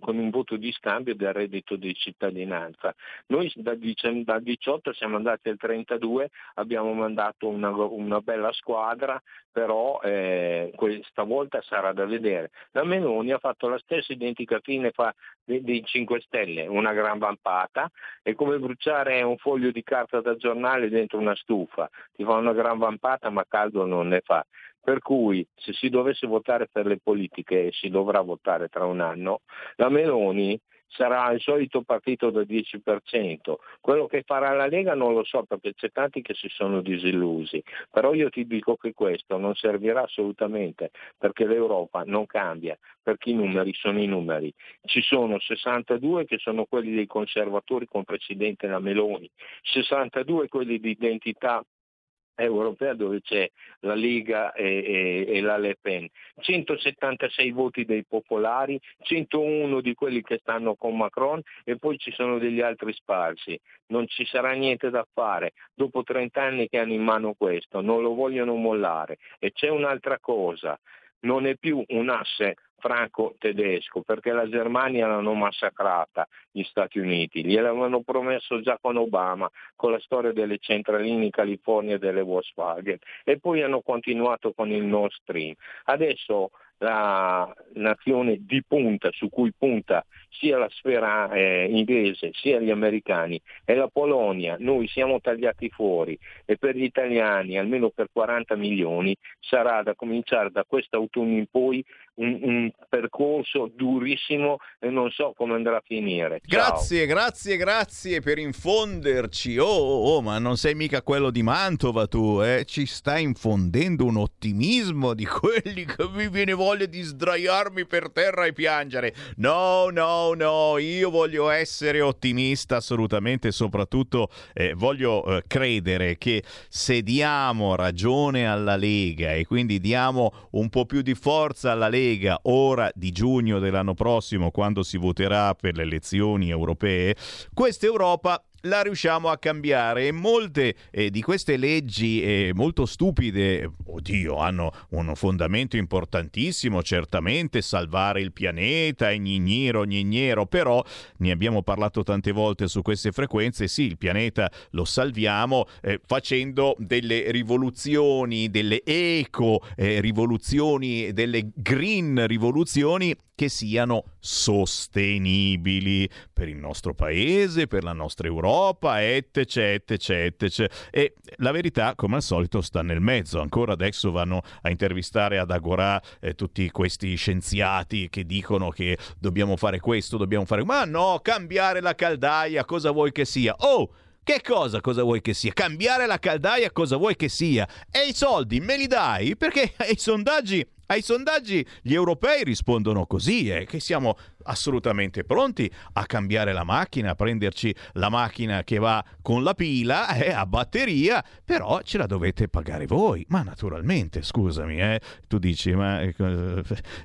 con un voto di scambio del reddito di cittadinanza. Noi da 18 siamo andati al 32, abbiamo mandato una, una bella squadra, però eh, questa volta sarà da vedere. La Meloni ha fatto la stessa identica fine fa dei 5 Stelle, una gran vampata, è come bruciare un foglio di carta da giornale dentro una stufa, ti fa una gran vampata ma caldo non ne fa. Per cui se si dovesse votare per le politiche e si dovrà votare tra un anno, la Meloni sarà il solito partito da 10%. Quello che farà la Lega non lo so perché c'è tanti che si sono disillusi, però io ti dico che questo non servirà assolutamente perché l'Europa non cambia, perché i numeri sono i numeri. Ci sono 62 che sono quelli dei conservatori con Presidente la Meloni, 62 quelli di identità europea dove c'è la Lega e, e, e, la Le Pen. 176 voti dei popolari, 101 di quelli che stanno con Macron e poi ci sono degli altri sparsi. Non ci sarà niente da fare. Dopo 30 anni che hanno in mano questo, non lo vogliono mollare. E c'è un'altra cosa, non è più un asse franco-tedesco, perché la Germania l'hanno massacrata gli Stati Uniti, gliel'avevano promesso già con Obama, con la storia delle centraline in California e delle Volkswagen, e poi hanno continuato con il Nord Stream. Adesso la nazione di punta su cui punta sia la sfera eh, inglese sia gli americani è la Polonia, noi siamo tagliati fuori e per gli italiani almeno per 40 milioni sarà da cominciare da quest'autunno in poi un, un percorso durissimo e non so come andrà a finire. Ciao. Grazie, grazie, grazie per infonderci. Oh, oh, oh, ma non sei mica quello di Mantova tu, eh? Ci stai infondendo un ottimismo di quelli che mi viene voglia di sdraiarmi per terra e piangere. No, no, no, io voglio essere ottimista assolutamente, soprattutto eh, voglio eh, credere che se diamo ragione alla Lega e quindi diamo un po' più di forza alla Lega ora di giugno dell'anno prossimo, quando si voterà per le elezioni europee, questa Europa la riusciamo a cambiare. E molte eh, di queste leggi eh, molto stupide, oddio, hanno un fondamento importantissimo, certamente salvare il pianeta, gnignero, gnignero, però ne abbiamo parlato tante volte su queste frequenze, sì, il pianeta lo salviamo eh, facendo delle rivoluzioni, delle eco eh, rivoluzioni, delle green rivoluzioni che siano sostenibili per il nostro paese, per la nostra Europa, eccetera, eccetera. E la verità, come al solito, sta nel mezzo. Ancora adesso vanno a intervistare ad Agorà eh, tutti questi scienziati che dicono che dobbiamo fare questo, dobbiamo fare... Ma no, cambiare la caldaia, cosa vuoi che sia? Oh! Che cosa, cosa vuoi che sia? Cambiare la caldaia cosa vuoi che sia? E i soldi me li dai? Perché (laughs) i sondaggi ai sondaggi gli europei rispondono così, eh, che siamo assolutamente pronti a cambiare la macchina, a prenderci la macchina che va con la pila eh, a batteria, però ce la dovete pagare voi. Ma naturalmente, scusami, eh, tu dici, ma eh,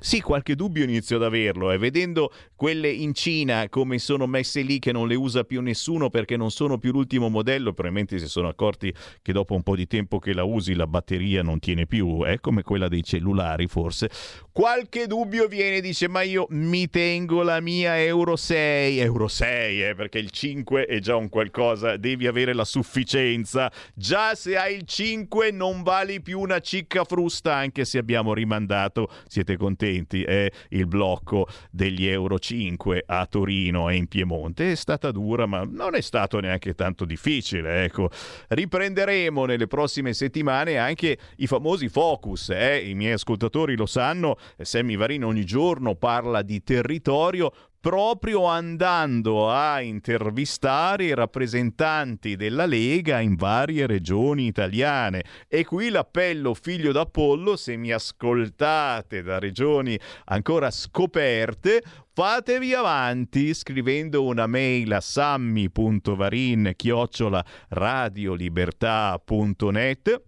sì, qualche dubbio inizio ad averlo, eh, vedendo quelle in Cina come sono messe lì che non le usa più nessuno perché non sono più l'ultimo modello, probabilmente si sono accorti che dopo un po' di tempo che la usi la batteria non tiene più, è come quella dei cellulari forse. Qualche dubbio viene, dice, ma io mi tengo la mia Euro 6, Euro 6, eh, perché il 5 è già un qualcosa, devi avere la sufficienza. Già se hai il 5 non vali più una cicca frusta, anche se abbiamo rimandato, siete contenti, è il blocco degli Euro 5 a Torino e in Piemonte. È stata dura, ma non è stato neanche tanto difficile, ecco. Riprenderemo nelle prossime settimane anche i famosi focus, eh? i miei ascoltatori lo sanno, Sammy Varino ogni giorno parla di territorio proprio andando a intervistare i rappresentanti della Lega in varie regioni italiane. E qui l'appello figlio d'Apollo, se mi ascoltate da regioni ancora scoperte, fatevi avanti scrivendo una mail a sammy.varin chiocciola radiolibertà.net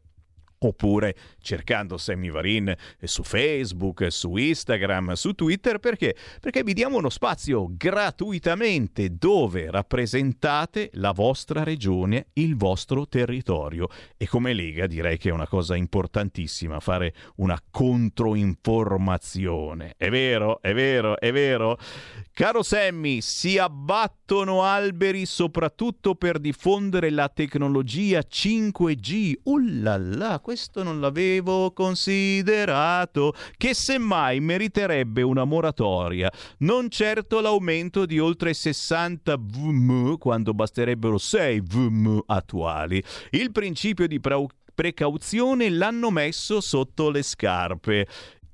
oppure cercando Sammy Varin su Facebook, su Instagram, su Twitter, perché? Perché vi diamo uno spazio gratuitamente dove rappresentate la vostra regione, il vostro territorio e come Lega direi che è una cosa importantissima fare una controinformazione. È vero, è vero, è vero. Caro Sammy, si abbattono alberi soprattutto per diffondere la tecnologia 5G. Ullala, questo non l'avevo considerato, che semmai meriterebbe una moratoria, non certo l'aumento di oltre 60 VM quando basterebbero 6 VM attuali. Il principio di precauzione l'hanno messo sotto le scarpe.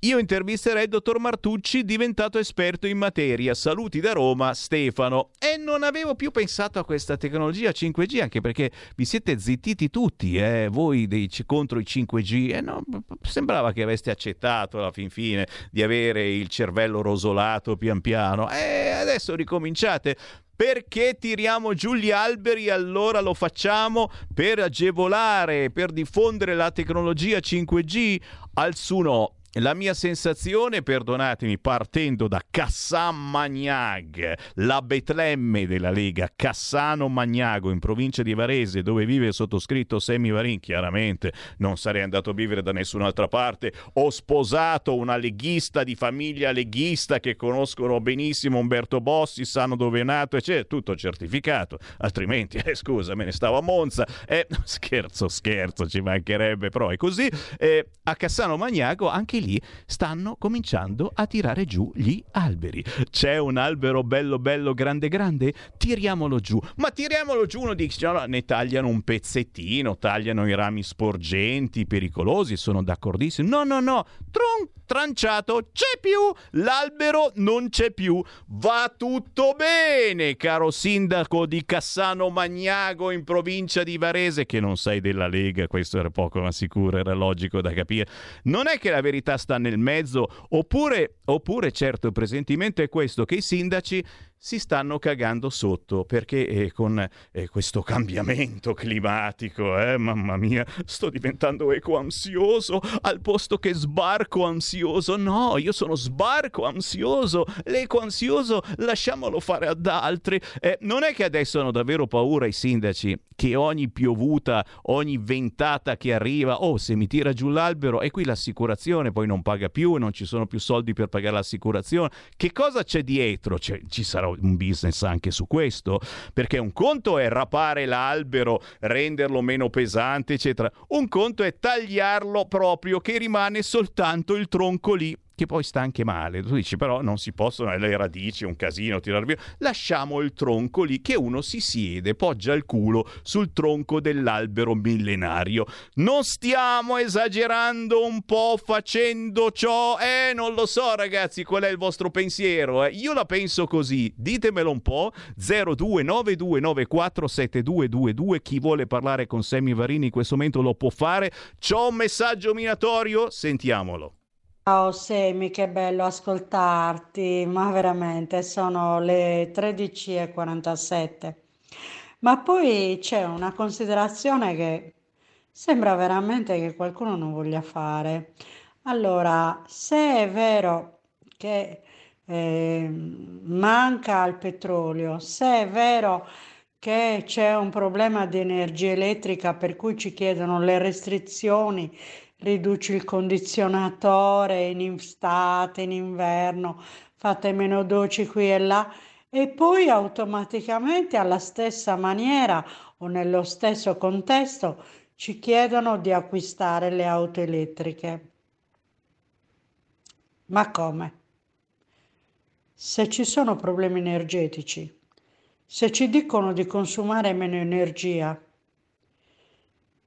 Io intervisterei il dottor Martucci, diventato esperto in materia. Saluti da Roma, Stefano. E non avevo più pensato a questa tecnologia 5G, anche perché vi siete zittiti tutti, eh? voi dei, contro i 5G. Eh, no, sembrava che aveste accettato alla fin fine di avere il cervello rosolato pian piano. E adesso ricominciate. Perché tiriamo giù gli alberi? Allora lo facciamo per agevolare, per diffondere la tecnologia 5G? Al su no la mia sensazione, perdonatemi, partendo da Cassan Magnag, la Betlemme della Lega, Cassano Magnago in provincia di Varese, dove vive il sottoscritto Semi Varin, chiaramente non sarei andato a vivere da nessun'altra parte, ho sposato una leghista di famiglia leghista che conoscono benissimo Umberto Bossi, sanno dove è nato, eccetera, tutto certificato, altrimenti, eh, scusa, me ne stavo a Monza, eh, scherzo, scherzo, ci mancherebbe, però è così, eh, a Cassano Magnago anche lì stanno cominciando a tirare giù gli alberi. C'è un albero bello bello grande grande? Tiriamolo giù. Ma tiriamolo giù, uno dice, no, ne tagliano un pezzettino, tagliano i rami sporgenti, pericolosi, sono d'accordissimo. No, no, no, tron, tranciato, c'è più, l'albero non c'è più. Va tutto bene, caro sindaco di Cassano Magnago in provincia di Varese, che non sei della Lega, questo era poco ma sicuro, era logico da capire. Non è che la sta nel mezzo, oppure, oppure certo il presentimento è questo, che i sindaci si stanno cagando sotto perché eh, con eh, questo cambiamento climatico, eh, mamma mia, sto diventando eco-ansioso al posto che sbarco ansioso. No, io sono sbarco ansioso, l'eco-ansioso lasciamolo fare ad altri. Eh, non è che adesso hanno davvero paura i sindaci che ogni piovuta, ogni ventata che arriva, oh, se mi tira giù l'albero e qui l'assicurazione poi non paga più, non ci sono più soldi per pagare l'assicurazione. Che cosa c'è dietro? Cioè, ci sarà un business anche su questo, perché un conto è rapare l'albero, renderlo meno pesante, eccetera. Un conto è tagliarlo proprio che rimane soltanto il tronco lì che poi sta anche male. Tu dici però non si possono, le radici, è un casino, tirare via. Lasciamo il tronco lì che uno si siede, poggia il culo sul tronco dell'albero millenario. Non stiamo esagerando un po' facendo ciò? Eh, non lo so ragazzi, qual è il vostro pensiero? Eh? Io la penso così, ditemelo un po'. 0292947222, chi vuole parlare con Sammy Varini in questo momento lo può fare. C'ho un messaggio minatorio? Sentiamolo. Ciao Semi, che bello ascoltarti, ma veramente sono le 13.47. Ma poi c'è una considerazione che sembra veramente che qualcuno non voglia fare. Allora, se è vero che eh, manca il petrolio, se è vero che c'è un problema di energia elettrica per cui ci chiedono le restrizioni riduci il condizionatore in estate, in inverno, fate meno doci qui e là e poi automaticamente alla stessa maniera o nello stesso contesto ci chiedono di acquistare le auto elettriche. Ma come? Se ci sono problemi energetici, se ci dicono di consumare meno energia,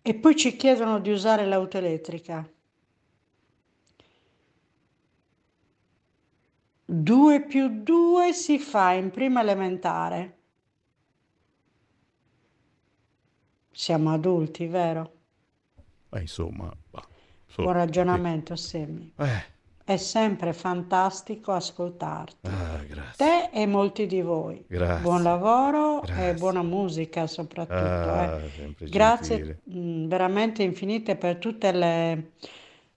e poi ci chiedono di usare l'auto elettrica. 2 più 2 si fa in prima elementare. Siamo adulti, vero? Eh, insomma, Buon ragionamento, Semi. Eh. È sempre fantastico ascoltarti. Ah. Te e molti di voi. Grazie. Buon lavoro Grazie. e buona musica soprattutto. Ah, eh. Grazie mh, veramente infinite per tutte le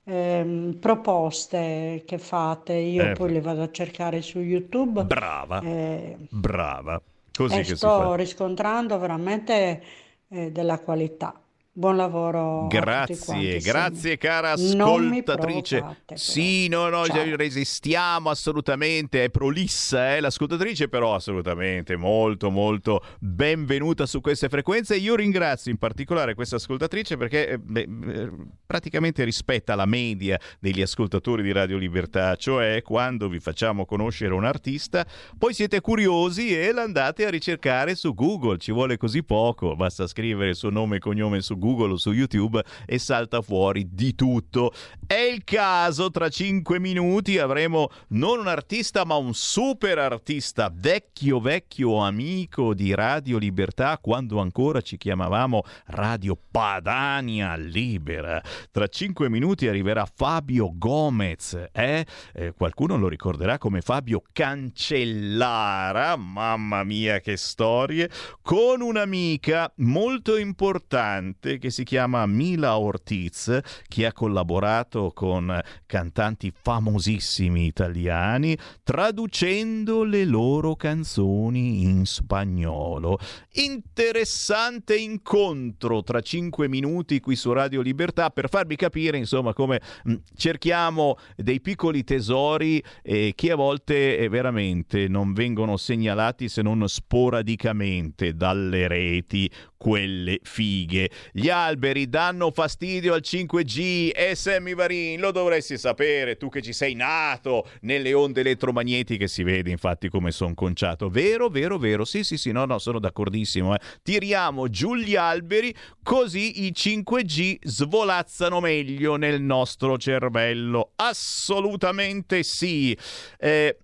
ehm, proposte che fate. Io Eh, poi le vado a cercare su YouTube. Brava, eh, brava. Così che sto riscontrando veramente eh, della qualità. Buon lavoro Grazie, grazie cara ascoltatrice. Sì, no, no, Ciao. resistiamo assolutamente, è prolissa eh, l'ascoltatrice, però assolutamente molto molto benvenuta su queste frequenze. Io ringrazio in particolare questa ascoltatrice perché eh, beh, eh, praticamente rispetta la media degli ascoltatori di Radio Libertà, cioè quando vi facciamo conoscere un artista, poi siete curiosi e l'andate a ricercare su Google, ci vuole così poco, basta scrivere il suo nome e cognome su Google o su YouTube e salta fuori di tutto. È il caso, tra cinque minuti avremo non un artista ma un super artista, vecchio vecchio amico di Radio Libertà quando ancora ci chiamavamo Radio Padania Libera. Tra cinque minuti arriverà Fabio Gomez, eh? Eh, qualcuno lo ricorderà come Fabio Cancellara, mamma mia che storie, con un'amica molto importante che si chiama Mila Ortiz, che ha collaborato con cantanti famosissimi italiani, traducendo le loro canzoni in spagnolo. Interessante incontro tra cinque minuti qui su Radio Libertà per farvi capire, insomma, come mh, cerchiamo dei piccoli tesori eh, che a volte eh, veramente non vengono segnalati se non sporadicamente dalle reti quelle fighe. Gli alberi danno fastidio al 5G e Sammy Varin, lo dovresti sapere, tu che ci sei nato nelle onde elettromagnetiche, si vede infatti come sono conciato. Vero, vero, vero, sì, sì, sì, no, no, sono d'accordissimo. eh. Tiriamo giù gli alberi così i 5G svolazzano meglio nel nostro cervello. Assolutamente sì. Eh,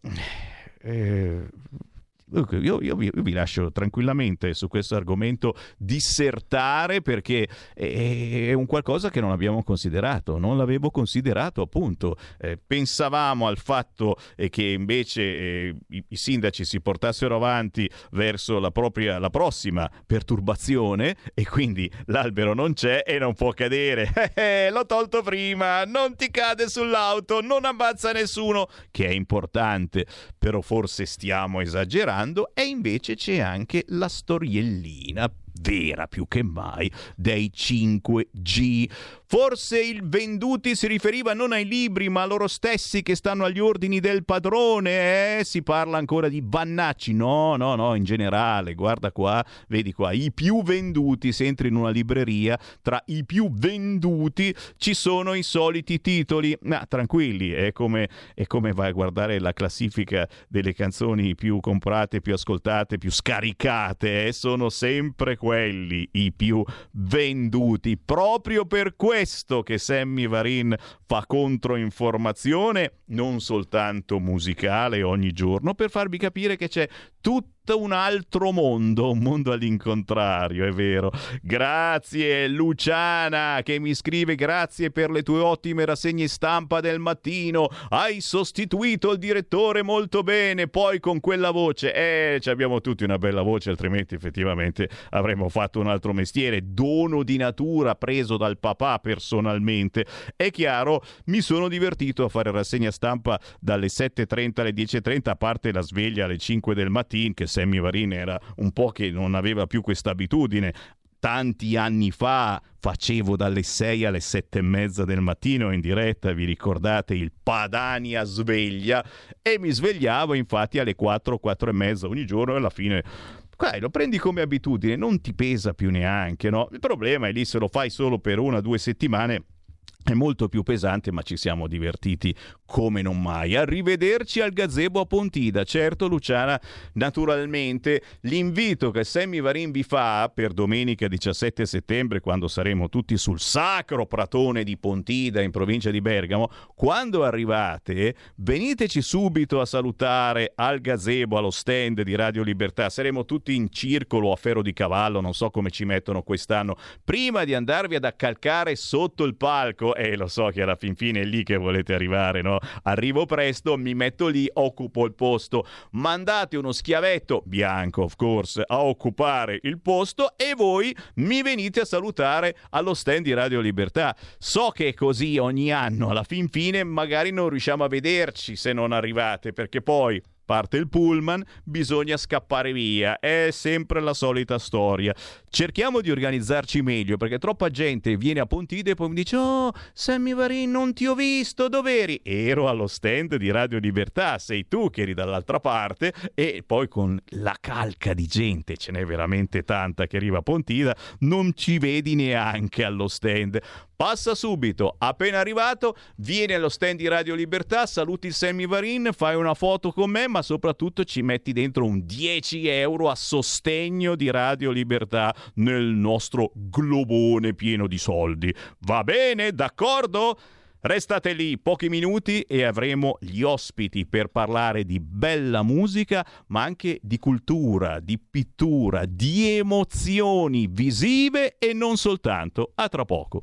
eh, Dunque, Io, io io vi lascio tranquillamente su questo argomento dissertare perché è, è un qualcosa che non abbiamo considerato, non l'avevo considerato appunto. Eh, pensavamo al fatto eh, che invece eh, i, i sindaci si portassero avanti verso la, propria, la prossima perturbazione e quindi l'albero non c'è e non può cadere. (laughs) Eh, l'ho tolto prima, non ti cade sull'auto, non ammazza nessuno, che è importante, però forse stiamo esagerando e invece c'è anche la storiellina vera più che mai dei 5G. Forse il venduti si riferiva non ai libri, ma a loro stessi che stanno agli ordini del padrone. Eh, si parla ancora di Vannacci. No, no, no, in generale, guarda qua, vedi qua, i più venduti, se entri in una libreria, tra i più venduti ci sono i soliti titoli. Ma tranquilli, è come, è come vai a guardare la classifica delle canzoni più comprate, più ascoltate, più scaricate. Eh? Sono sempre quelli i più venduti. Proprio per questo che Sammy Varin fa controinformazione, non soltanto musicale ogni giorno, per farvi capire che c'è tutto un altro mondo, un mondo all'incontrario, è vero. Grazie Luciana che mi scrive grazie per le tue ottime rassegne stampa del mattino. Hai sostituito il direttore molto bene, poi con quella voce. Eh, abbiamo tutti una bella voce, altrimenti effettivamente avremmo fatto un altro mestiere. Dono di natura preso dal papà personalmente. È chiaro, mi sono divertito a fare rassegna stampa dalle 7.30 alle 10.30, a parte la sveglia alle 5 del mattino che Sammy Varin era un po' che non aveva più questa abitudine. Tanti anni fa facevo dalle 6 alle 7 e mezza del mattino in diretta, vi ricordate il Padania sveglia e mi svegliavo infatti alle 4, 4 e mezza ogni giorno e alla fine Dai, lo prendi come abitudine, non ti pesa più neanche, no? Il problema è lì se lo fai solo per una o due settimane è molto più pesante, ma ci siamo divertiti come non mai. Arrivederci al gazebo a Pontida. Certo, Luciana, naturalmente l'invito che Sammy Varin vi fa per domenica 17 settembre, quando saremo tutti sul sacro pratone di Pontida in provincia di Bergamo, quando arrivate, veniteci subito a salutare al gazebo, allo stand di Radio Libertà. Saremo tutti in circolo a ferro di cavallo, non so come ci mettono quest'anno, prima di andarvi ad accalcare sotto il palco e lo so che alla fin fine è lì che volete arrivare, no? Arrivo presto, mi metto lì, occupo il posto. Mandate uno schiavetto, bianco of course, a occupare il posto e voi mi venite a salutare allo stand di Radio Libertà. So che è così ogni anno, alla fin fine magari non riusciamo a vederci se non arrivate, perché poi Parte il pullman, bisogna scappare via. È sempre la solita storia. Cerchiamo di organizzarci meglio perché troppa gente viene a Pontide e poi mi dice: Oh, Sammy Varin, non ti ho visto, dov'eri? Ero allo stand di Radio Libertà, sei tu che eri dall'altra parte. E poi con la calca di gente, ce n'è veramente tanta che arriva a Pontida, non ci vedi neanche allo stand. Passa subito, appena arrivato, vieni allo stand di Radio Libertà, saluti il Sammy Varin, fai una foto con me, ma soprattutto ci metti dentro un 10 euro a sostegno di Radio Libertà nel nostro globone pieno di soldi. Va bene, d'accordo? Restate lì pochi minuti e avremo gli ospiti per parlare di bella musica, ma anche di cultura, di pittura, di emozioni visive e non soltanto. A tra poco.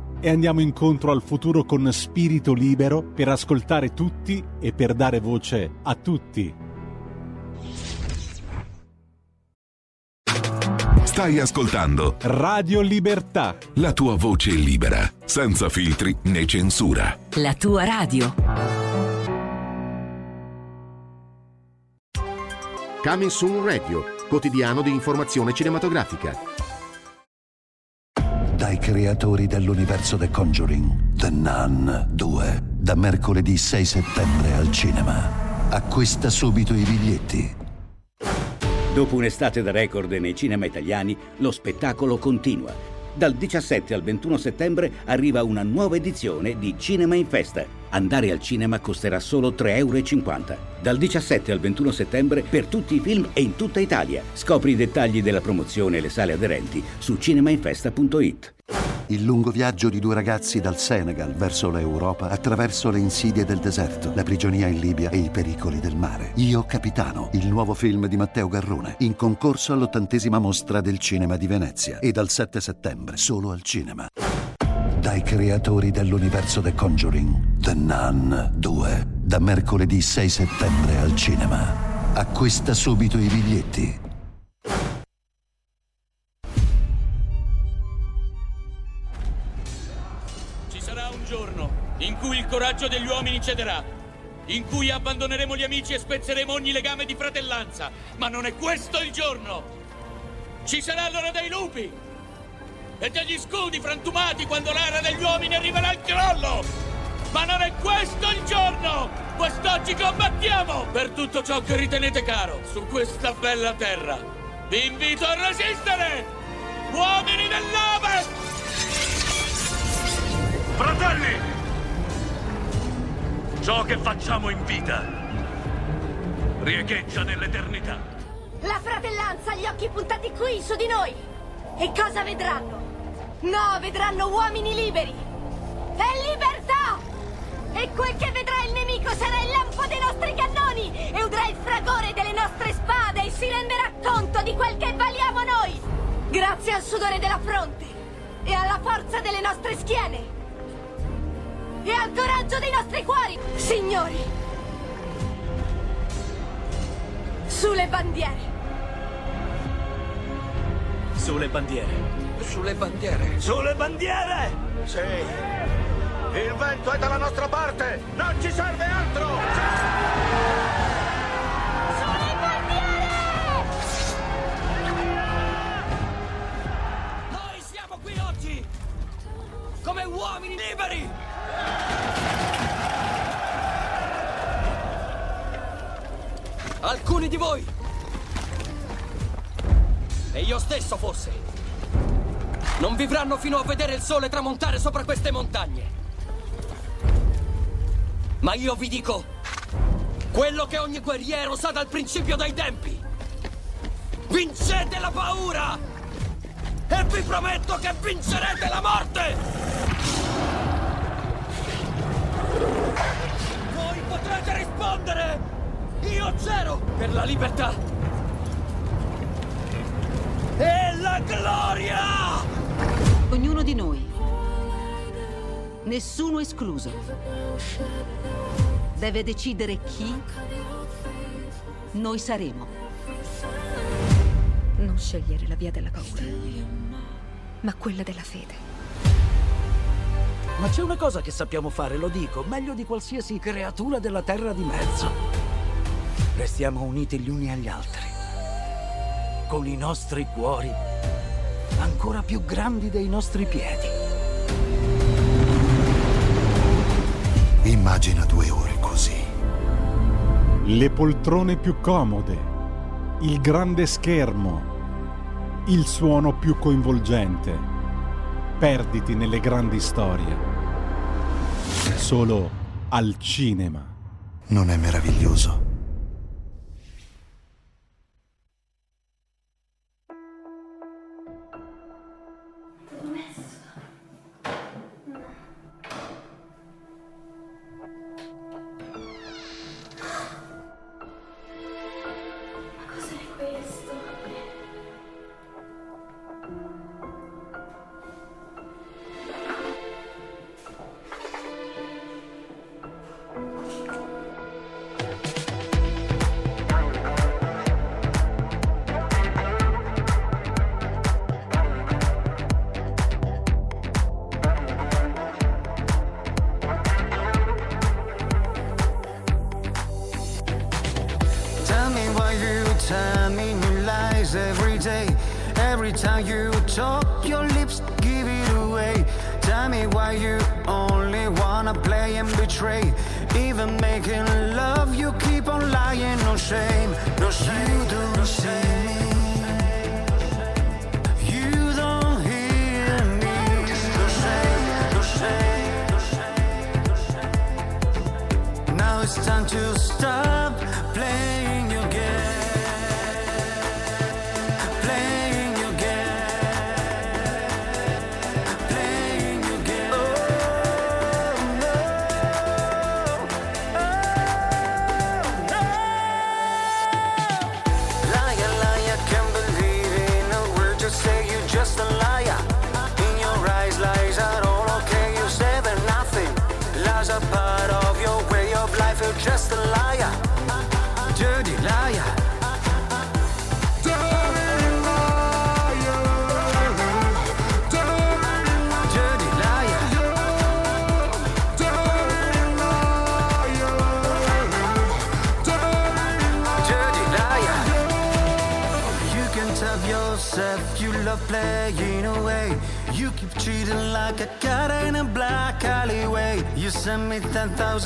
e andiamo incontro al futuro con spirito libero per ascoltare tutti e per dare voce a tutti. Stai ascoltando Radio Libertà. La tua voce libera, senza filtri né censura. La tua radio. Coming Soon Radio, quotidiano di informazione cinematografica dai creatori dell'universo The Conjuring, The Nun 2, da mercoledì 6 settembre al cinema. Acquista subito i biglietti. Dopo un'estate da record nei cinema italiani, lo spettacolo continua. Dal 17 al 21 settembre arriva una nuova edizione di Cinema in Festa. Andare al cinema costerà solo 3,50 euro. Dal 17 al 21 settembre per tutti i film e in tutta Italia. Scopri i dettagli della promozione e le sale aderenti su cinemainfesta.it. Il lungo viaggio di due ragazzi dal Senegal verso l'Europa attraverso le insidie del deserto, la prigionia in Libia e i pericoli del mare. Io Capitano, il nuovo film di Matteo Garrone, in concorso all'ottantesima mostra del cinema di Venezia e dal 7 settembre solo al cinema. Dai creatori dell'universo The Conjuring, The Nun 2, da mercoledì 6 settembre al cinema. Acquista subito i biglietti. Ci sarà un giorno in cui il coraggio degli uomini cederà, in cui abbandoneremo gli amici e spezzeremo ogni legame di fratellanza, ma non è questo il giorno! Ci sarà l'ora dei lupi e degli scudi frantumati quando l'era degli uomini arriverà al crollo! Ma non è questo il giorno! Quest'oggi combattiamo per tutto ciò che ritenete caro su questa bella terra! Vi invito a resistere! Uomini dell'Ovest! Fratelli! Ciò che facciamo in vita riecheggia nell'eternità. La fratellanza ha gli occhi puntati qui, su di noi! E cosa vedranno? No, vedranno uomini liberi! E libertà! E quel che vedrà il nemico sarà il lampo dei nostri cannoni! E udrà il fragore delle nostre spade e si renderà conto di quel che valiamo noi! Grazie al sudore della fronte! E alla forza delle nostre schiene! E al coraggio dei nostri cuori! Signori! Sulle bandiere! Sulle bandiere. Sulle bandiere. Sulle bandiere! Sì. Il vento è dalla nostra parte! Non ci serve altro! Noi siamo qui oggi come uomini liberi! Alcuni di voi e io stesso forse non vivranno fino a vedere il sole tramontare sopra queste montagne. Ma io vi dico quello che ogni guerriero sa dal principio dei tempi. Vincete la paura! E vi prometto che vincerete la morte! Voi potrete rispondere! Io c'ero per la libertà! E la gloria! Ognuno di noi, nessuno escluso, deve decidere chi noi saremo. Non scegliere la via della paura, ma quella della fede. Ma c'è una cosa che sappiamo fare, lo dico, meglio di qualsiasi creatura della terra di mezzo. Restiamo uniti gli uni agli altri, con i nostri cuori ancora più grandi dei nostri piedi. Immagina due ore così. Le poltrone più comode, il grande schermo, il suono più coinvolgente. Perditi nelle grandi storie. Solo al cinema. Non è meraviglioso?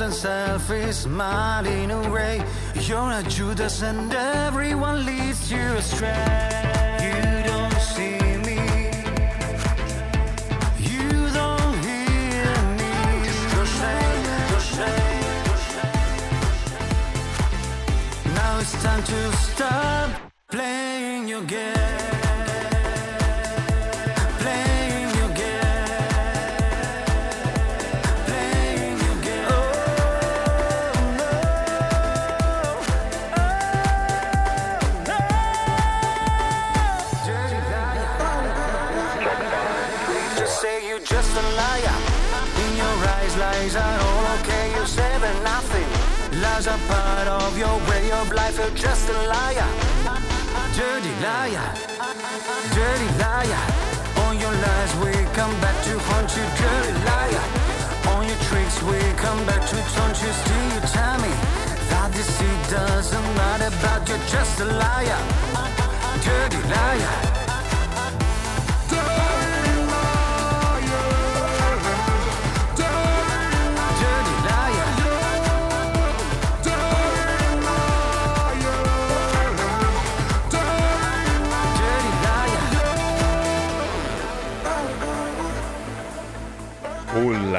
and selfish, smiling away. You're a Judas and everyone leads you astray. Liar. Dirty liar. All your lies will come back to haunt you. Dirty liar. All your tricks will come back to taunt you. Still you tell me that deceit doesn't matter. But you're just a liar. Dirty liar.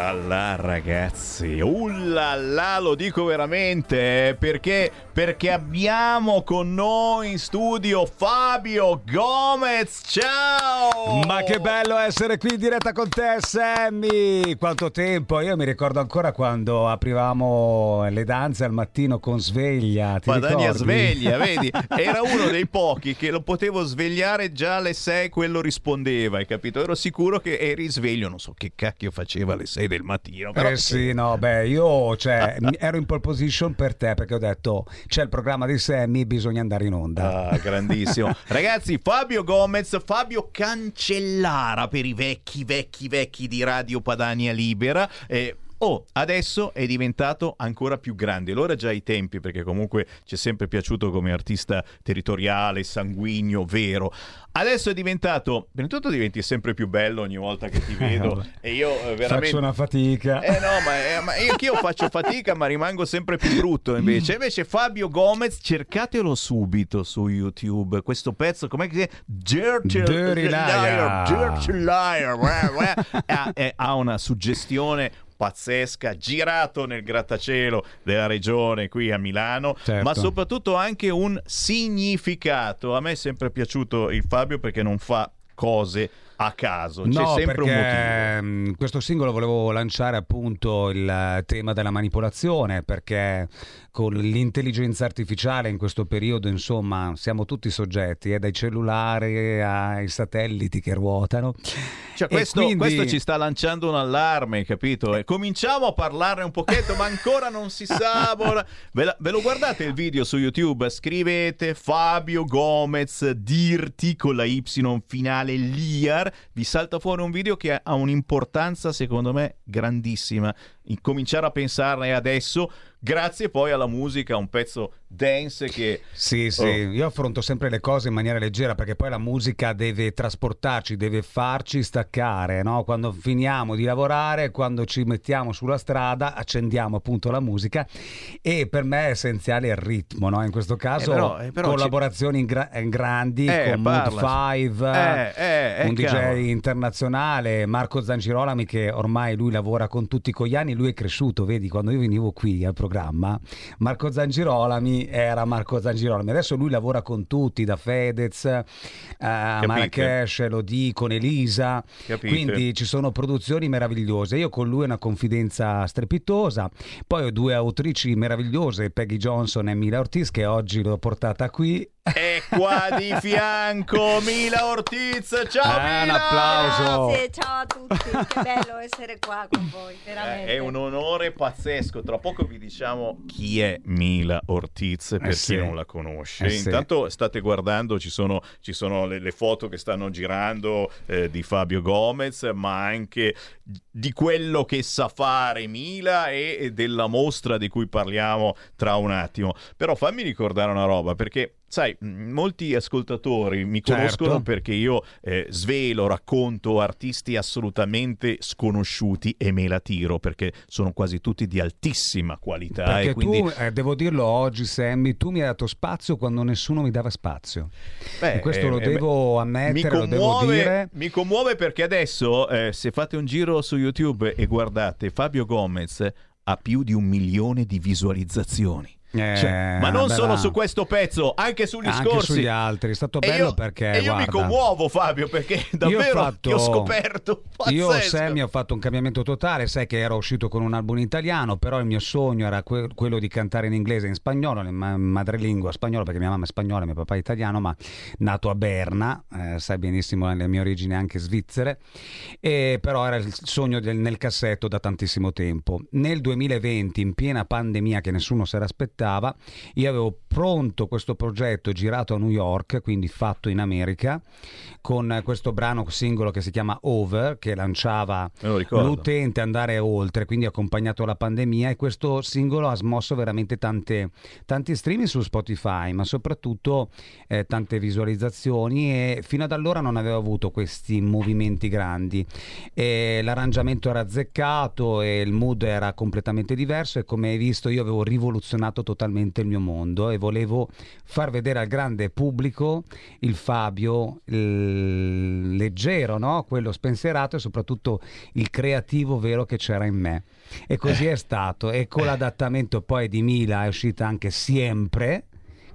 Ullala ragazzi, ullala lo dico veramente eh, perché, perché abbiamo con noi in studio Fabio Gomez, ciao! Ma che bello essere qui in diretta con te, Sammy! Quanto tempo! Io mi ricordo ancora quando aprivamo le danze al mattino con sveglia. Ti Padania ricordi? sveglia, vedi? (laughs) Era uno dei pochi che lo potevo svegliare già alle 6, quello rispondeva, hai capito? Ero sicuro che eri sveglio, non so che cacchio faceva alle 6 del mattino. Però Eh sì, no, beh, io cioè, (laughs) ero in pole position per te perché ho detto c'è il programma di Sammy, bisogna andare in onda. Ah, grandissimo. (laughs) Ragazzi, Fabio Gomez, Fabio Cancellara per i vecchi, vecchi, vecchi di Radio Padania Libera. Eh, Oh, adesso è diventato ancora più grande. Lo era già ai tempi, perché comunque ci è sempre piaciuto come artista territoriale, sanguigno, vero. Adesso è diventato. Prima di tutto diventi sempre più bello ogni volta che ti vedo. vabbè. e io eh, veramente. Faccio una fatica. Eh no, ma, eh, ma io, anch'io faccio fatica, ma rimango sempre più brutto invece. Invece Fabio Gomez, cercatelo subito su YouTube. Questo pezzo, com'è che si Dirty Liar. Dirty Liar. Eh, ha una suggestione pazzesca, girato nel grattacielo della regione qui a Milano, Certo. ma soprattutto anche un significato. A me è sempre piaciuto il Fabio perché non fa cose a caso, c'è No, sempre un motivo. perché mh, questo singolo volevo lanciare appunto il tema della manipolazione perché con l'intelligenza artificiale in questo periodo insomma siamo tutti soggetti eh, dai cellulari ai satelliti che ruotano Cioè, questo, quindi- questo ci sta lanciando un allarme, capito? E cominciamo a parlarne un pochetto, ma ancora non si sa. (laughs) Ve, la- ve lo guardate il video su YouTube? Scrivete Fabio Gomez Dirti con la Y finale Liar. Vi salta fuori un video che ha un'importanza, secondo me, grandissima. Incominciare a pensarne adesso, grazie poi alla musica, un pezzo dance che. Sì, sì, Oh. io affronto sempre le cose in maniera leggera perché poi la musica deve trasportarci, deve farci staccare, no? Quando finiamo di lavorare, quando ci mettiamo sulla strada, accendiamo appunto la musica e per me è essenziale il ritmo, no? In questo caso Eh, però- eh, però collaborazioni in gra- in grandi Eh, con parlaci. Mood 5, Eh, eh, eh, un DJ cavolo. internazionale, Marco Zancirolami che ormai lui lavora con tutti i cogliani, lui è cresciuto, vedi, quando io venivo qui al programma, Marco Era Marco Zangirolami, adesso lui lavora con tutti, da Fedez a Marrakesh, lo di con Elisa, Capite. quindi ci sono produzioni meravigliose, io con lui ho una confidenza strepitosa, poi ho due autrici meravigliose, Peggy Johnson e Mila Ortiz che oggi l'ho portata qui. E qua di fianco Mila Ortiz, ciao Eh, un Mila! applauso. Grazie, ciao a tutti, che bello essere qua con voi, veramente. Eh, È un onore pazzesco. Tra poco vi diciamo chi è Mila Ortiz per Eh sì. chi non la conosce. Eh sì. Intanto state guardando, ci sono, ci sono le, le foto che stanno girando eh, di Fabio Gomez, ma anche di quello che sa fare Mila e e della mostra di cui parliamo tra un attimo. Però fammi ricordare una roba, perché sai, molti ascoltatori mi conoscono Certo. perché io eh, svelo, racconto artisti assolutamente sconosciuti e me la tiro perché sono quasi tutti di altissima qualità. Perché e quindi... tu, eh, devo dirlo oggi, Sammy, tu mi hai dato spazio quando nessuno mi dava spazio. Beh, e questo eh, lo eh, devo ammettere, lo devo commuove, dire. mi commuove perché adesso, eh, se fate un giro su YouTube e guardate, Fabio Gomez ha più di un milione di visualizzazioni. Eh, Cioè, ma non solo su questo pezzo, anche sugli Anche scorsi. sugli altri, è stato E bello io- perché, E io mi guarda, commuovo, Fabio, perché Io ho davvero fatto- ti ho scoperto. Io, Pazzesco. Sammy, ho fatto un cambiamento totale. Sai che ero uscito con un album italiano, però il mio sogno era que- quello di cantare in inglese e in spagnolo, in ma- madrelingua spagnolo, perché mia mamma è spagnola, mio papà è italiano, ma nato a Berna, eh, sai benissimo le mie origini anche svizzere, e però era il sogno del- nel cassetto da tantissimo tempo. Nel 2020, in piena pandemia che nessuno si era aspettava, io avevo pronto questo progetto girato a New York, quindi fatto in America, con questo brano singolo che si chiama Over, che lanciava l'utente andare oltre, quindi accompagnato la pandemia e questo singolo ha smosso veramente tante, tanti streaming su Spotify, ma soprattutto eh, tante visualizzazioni e fino ad allora non avevo avuto questi movimenti grandi. E l'arrangiamento era azzeccato e il mood era completamente diverso e come hai visto io avevo rivoluzionato totalmente il mio mondo e volevo far vedere al grande pubblico il Fabio il leggero, no? quello spensierato e soprattutto il creativo vero che c'era in me. E così è stato. E con l'adattamento poi di Mila è uscita anche Siempre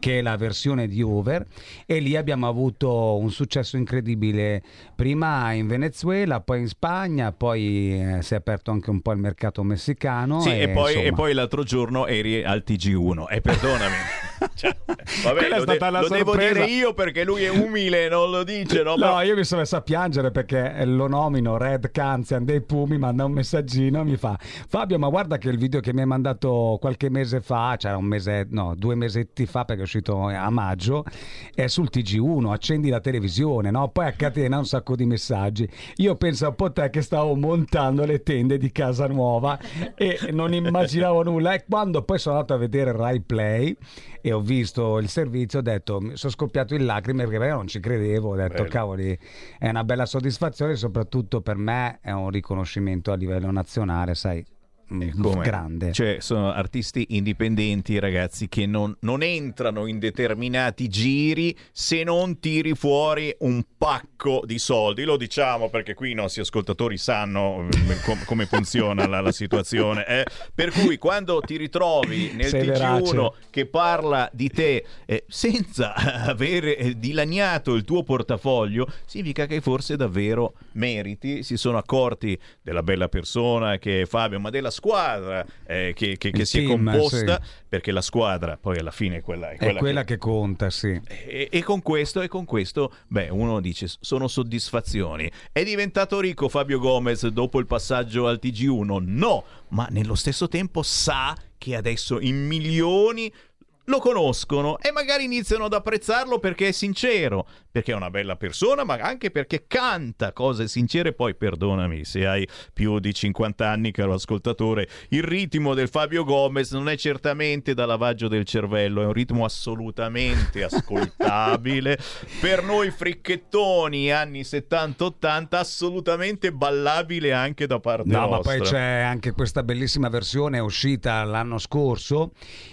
che è la versione di Over e lì abbiamo avuto un successo incredibile prima in Venezuela, poi in Spagna, poi eh, si è aperto anche un po' il mercato messicano Sì, e, poi, insomma. e poi l'altro giorno eri al TG1. E perdonami. (laughs) Cioè, vabbè, lo, de- lo devo dire io perché lui è umile, non lo dice. No, No, io mi sono messo a piangere perché lo nomino Red Canzian dei Pumi, manda un messaggino e mi fa Fabio ma guarda che il video che mi hai mandato qualche mese fa, c'era un mese, no, due mesetti fa perché uscito a maggio, è sul TG1, accendi la televisione, no? Poi a catena un sacco di messaggi. Io penso un po' te che stavo montando le tende di casa nuova e non immaginavo nulla e quando poi sono andato a vedere Rai Play e ho visto il servizio ho detto mi sono scoppiato in lacrime perché io non ci credevo ho detto Bello. cavoli è una bella soddisfazione soprattutto per me è un riconoscimento a livello nazionale sai Come? grande Cioè, sono artisti indipendenti, ragazzi, che non, non entrano in determinati giri se non tiri fuori un pacco di soldi. Lo diciamo perché qui i nostri ascoltatori sanno mm, com- come funziona la, la situazione. eh. Per cui quando ti ritrovi nel Sei TG1 verace. che parla di te eh, senza (laughs) avere eh, dilaniato il tuo portafoglio, significa che forse davvero meriti, si sono accorti della bella persona che è Fabio, ma della squadra eh, che, che- che si è team, composta, sì. perché la squadra poi alla fine è quella, è è quella quella, che- che... conta sì e, e con questo, e con questo, beh, uno dice sono soddisfazioni. È diventato ricco Fabio Gomez dopo il passaggio al TG1? No, ma nello stesso tempo sa che adesso in milioni lo conoscono e magari iniziano ad apprezzarlo perché è sincero, perché è una bella persona, ma anche perché canta cose sincere. Poi perdonami se hai più di 50 anni, caro ascoltatore, il ritmo del Fabio Gomez non è certamente da lavaggio del cervello, è un ritmo assolutamente (laughs) ascoltabile. per noi fricchettoni anni 70-80, assolutamente ballabile anche da parte No, ma nostra. poi c'è anche questa bellissima versione uscita l'anno scorso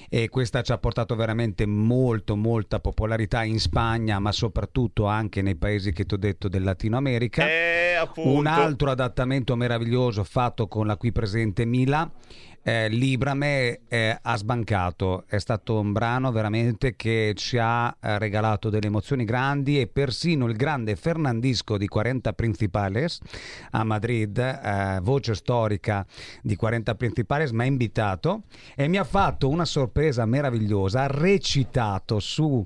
e questa ci ha portato veramente molto molta popolarità in Spagna, ma soprattutto anche nei paesi che ti ho detto del Latino America. Eh. Un altro adattamento meraviglioso fatto con la qui presente Mila. Eh, Librame eh, ha sbancato, è stato un brano veramente che ci ha eh, regalato delle emozioni grandi e persino il grande Fernandisco di 40 Principales a Madrid, eh, voce storica di 40 Principales, mi ha invitato e mi ha fatto una sorpresa meravigliosa, ha recitato su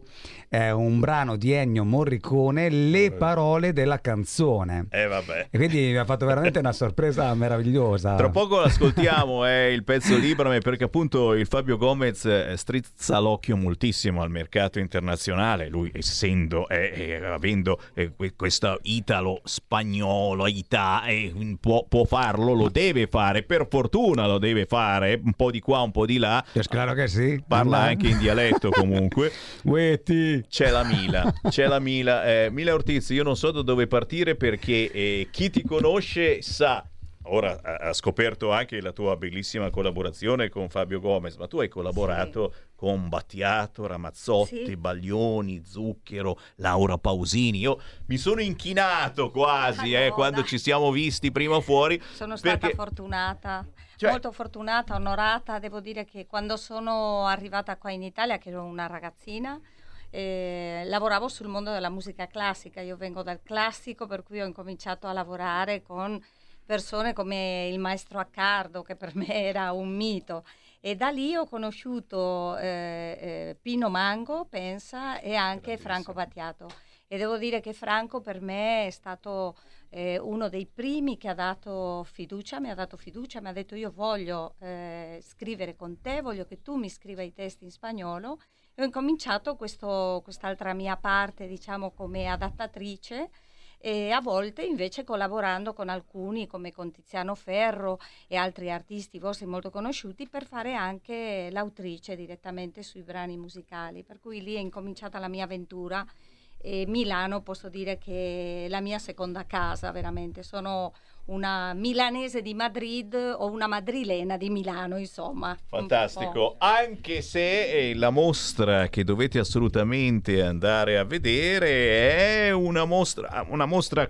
eh, un brano di Ennio Morricone le parole della canzone. Vabbè. E quindi mi ha fatto veramente una sorpresa meravigliosa. Tra poco l'ascoltiamo, è il (laughs) pezzo Librame perché appunto il Fabio Gomez eh, strizza l'occhio moltissimo al mercato internazionale, lui essendo, eh, eh, avendo eh, que- questo italo-spagnolo, ita, eh, può, può farlo, lo deve fare, per fortuna lo deve fare, un po' di qua, un po' di là. Es claro che sì. Parla Mamma. anche in dialetto comunque. (laughs) C'è la Mila, c'è la Mila. Mila Ortiz, io non so da dove partire perché chi ti conosce sa. Ora ha scoperto anche la tua bellissima collaborazione con Fabio Gomez, ma tu hai collaborato con Battiato, Ramazzotti, Sì. Baglioni, Zucchero, Laura Pausini. Io mi sono inchinato quasi eh, quando ci siamo visti prima fuori. Sono stata perché- fortunata, Cioè- molto fortunata, onorata. Devo dire che quando sono arrivata qua in Italia, che ero una ragazzina, eh, lavoravo sul mondo della musica classica. Io vengo dal classico, per cui ho incominciato a lavorare con persone come il maestro Accardo, che per me era un mito. E da lì ho conosciuto eh, eh, Pino Mango, pensa, e anche Franco Battiato. E devo dire che Franco per me è stato eh, uno dei primi che ha dato fiducia, mi ha dato fiducia, mi ha detto io voglio eh, scrivere con te, voglio che tu mi scriva i testi in spagnolo. E ho incominciato questo- quest'altra mia parte, diciamo, come adattatrice e a volte invece collaborando con alcuni come con Tiziano Ferro e altri artisti vostri molto conosciuti per fare anche l'autrice direttamente sui brani musicali. Per cui lì è incominciata la mia avventura e Milano posso dire che è la mia seconda casa veramente. Sono una milanese di Madrid o una madrilena di Milano, insomma. Fantastico, anche se eh, la mostra che dovete assolutamente andare a vedere è una mostra, una mostra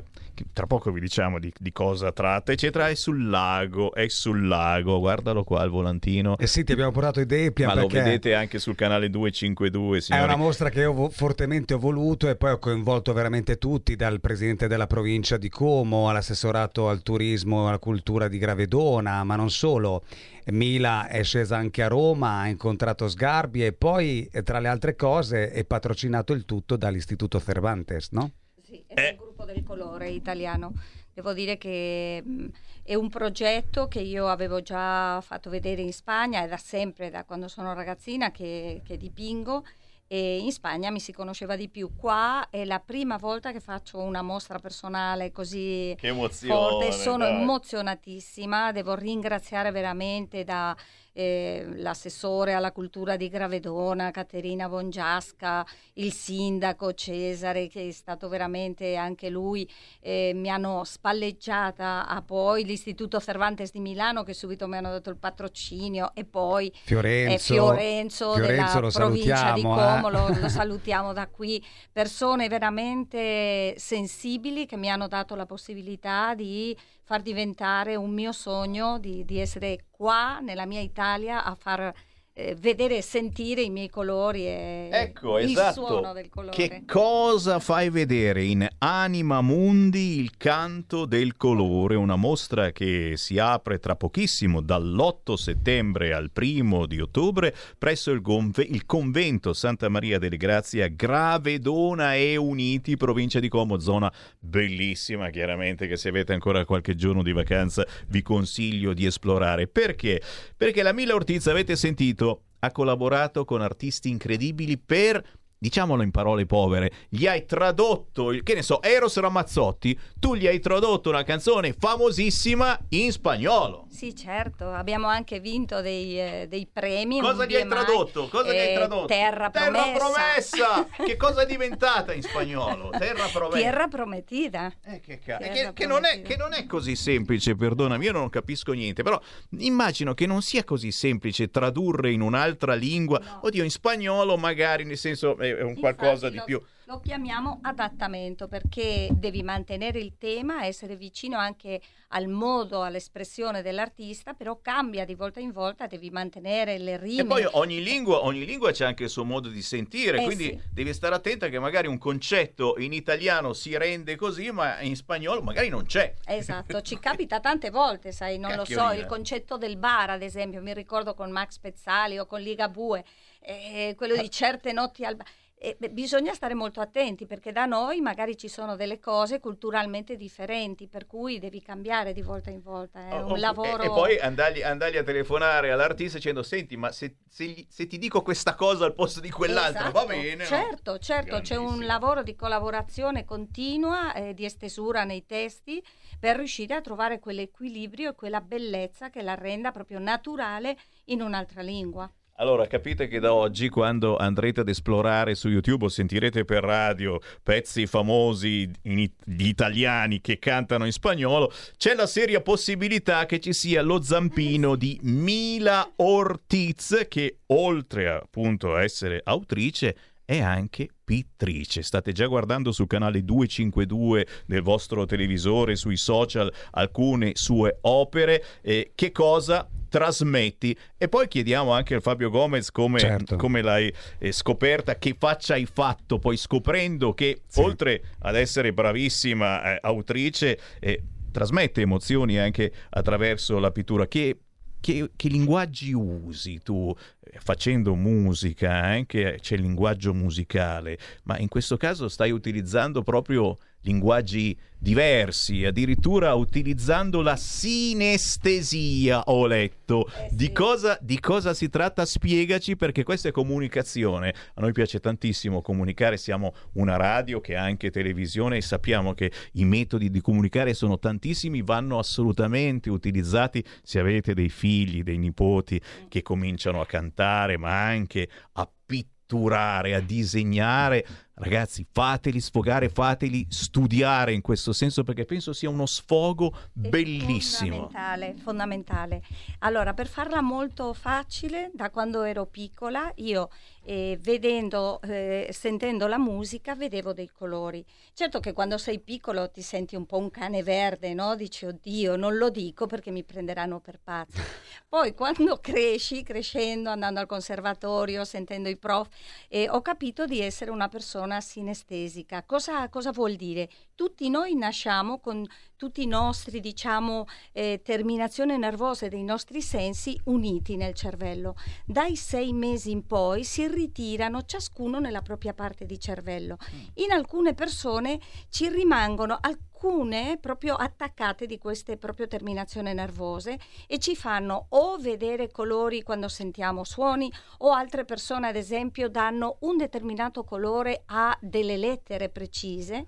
tra poco vi diciamo di, di cosa tratta, eccetera, è sul lago, è sul lago, guardalo qua il volantino. Eh sì, ti abbiamo portato idee Pia, Ma lo vedete anche sul canale 252, È signori. una mostra che io vo- fortemente ho voluto e poi ho coinvolto veramente tutti, dal presidente della provincia di Como all'assessorato al turismo e alla cultura di Gravedona, ma non solo. Mila è scesa anche a Roma, ha incontrato Sgarbi e poi, tra le altre cose, è patrocinato il tutto dall'Istituto Cervantes, no? Sì, è il gruppo del colore italiano. Devo dire che mh, è un progetto che io avevo già fatto vedere in Spagna e da sempre, da quando sono ragazzina, che, che dipingo. E in Spagna mi si conosceva di più. Qua è la prima volta che faccio una mostra personale così Che emozione, forte. Sono dai. emozionatissima. Devo ringraziare veramente da, eh, l'assessore alla cultura di Gravedona, Caterina Bongiasca, il sindaco Cesare, che è stato veramente anche lui, eh, mi hanno spalleggiata a poi l'Istituto Cervantes di Milano che subito mi hanno dato il patrocinio e poi Fiorenzo. eh, Fiorenzo, Fiorenzo, della provincia di eh. Como, lo, lo (laughs) salutiamo da qui, persone veramente sensibili che mi hanno dato la possibilità di far diventare un mio sogno di, di essere qua nella mia Italia a far eh, vedere e sentire i miei colori e Ecco, il esatto. suono del colore. Che cosa fai vedere in Anima Mundi il canto del colore? Una mostra che si apre tra pochissimo, dall'8 settembre al primo di ottobre, presso il, gonve- il convento Santa Maria delle Grazie a Gravedona e Uniti, provincia di Como, zona bellissima, chiaramente che se avete ancora qualche giorno di vacanza vi consiglio di esplorare. Perché? Perché la Mila Ortiz, avete sentito, ha collaborato con artisti incredibili per diciamolo in parole povere, gli hai tradotto, il, che ne so, Eros Ramazzotti, tu gli hai tradotto una canzone famosissima in spagnolo. Sì, certo, abbiamo anche vinto dei, eh, dei premi. Cosa gli hai BMI, tradotto? Cosa gli hai eh, tradotto? Terra Terra promessa. promessa! che cosa è diventata in spagnolo? (laughs) Terra promessa. Tierra prometida. che, Tierra che- che non è, che non è così semplice, perdonami, io non capisco niente, però immagino che non sia così semplice tradurre in un'altra lingua, oddio in spagnolo magari, nel senso è è un qualcosa Infatti di lo- più... Lo chiamiamo adattamento perché devi mantenere il tema, essere vicino anche al modo, all'espressione dell'artista, però cambia di volta in volta, devi mantenere le rime. E poi ogni lingua, ogni lingua c'è anche il suo modo di sentire, Eh, quindi sì. devi stare attenta che magari un concetto in italiano si rende così, ma in spagnolo magari non c'è. Esatto, ci (laughs) capita tante volte, sai, non lo so, il concetto del bar, ad esempio, mi ricordo con Max Pezzali o con Ligabue, eh, quello di certe notti al bar. E, beh, bisogna stare molto attenti perché da noi magari ci sono delle cose culturalmente differenti, per cui devi cambiare di volta in volta. È Oh, un oh, lavoro. E, e poi andargli, andargli a telefonare all'artista dicendo: Senti, ma se, se se ti dico questa cosa al posto di quell'altra, va Esatto, bene? no?" Certo, certo, c'è un lavoro di collaborazione continua, eh, di estesura nei testi per riuscire a trovare quell'equilibrio e quella bellezza che la renda proprio naturale in un'altra lingua. Allora, capite che da oggi, quando andrete ad esplorare su YouTube o sentirete per radio pezzi famosi it- di italiani che cantano in spagnolo, c'è la seria possibilità che ci sia lo zampino di Mila Ortiz, che oltre appunto a essere autrice, è anche pittrice. State già guardando sul canale 252 del vostro televisore, sui social, alcune sue opere. Eh, che cosa trasmetti? E poi chiediamo anche a Fabio Gomez come, Certo. come l'hai eh, scoperta, che faccia hai fatto, poi scoprendo che oltre ad essere bravissima eh, autrice, eh, trasmette emozioni anche attraverso la pittura. Che che, che linguaggi usi tu eh, facendo musica? Anche c'è il linguaggio musicale, ma in questo caso stai utilizzando proprio linguaggi diversi, addirittura utilizzando la sinestesia, ho letto. di, cosa, di cosa si tratta? Spiegaci perché questa è comunicazione. A noi piace tantissimo comunicare, siamo una radio che ha anche televisione e sappiamo che i metodi di comunicare sono tantissimi, vanno assolutamente utilizzati se avete dei figli, dei nipoti che cominciano a cantare, ma anche a pitturare, a disegnare. Ragazzi, fateli sfogare, fateli studiare in questo senso perché penso sia uno sfogo bellissimo. Fondamentale, fondamentale. Allora, per farla molto facile, da quando ero piccola, io eh, vedendo, eh, sentendo la musica, vedevo dei colori. Certo che quando sei piccolo ti senti un po' un cane verde, no? Dici, oddio, non lo dico perché mi prenderanno per pazzo. (laughs) Poi quando cresci, crescendo, andando al conservatorio, sentendo i prof, eh, ho capito di essere una persona sinestesica. Cosa, cosa vuol dire? Tutti noi nasciamo con tutti i nostri, diciamo, eh, terminazioni nervose dei nostri sensi uniti nel cervello. Dai sei mesi in poi si ritirano ciascuno nella propria parte di cervello. In alcune persone ci rimangono alcune proprio attaccate di queste proprio terminazioni nervose e ci fanno o vedere colori quando sentiamo suoni o altre persone ad esempio danno un determinato colore a delle lettere precise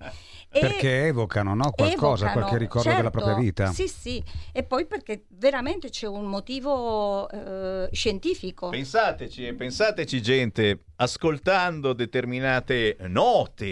e Perché evocano no? qualcosa, evocano, qualche ricordo della certo, propria vita. Sì, sì, e poi perché veramente c'è un motivo eh, scientifico. Pensateci, pensateci gente, ascoltando determinate note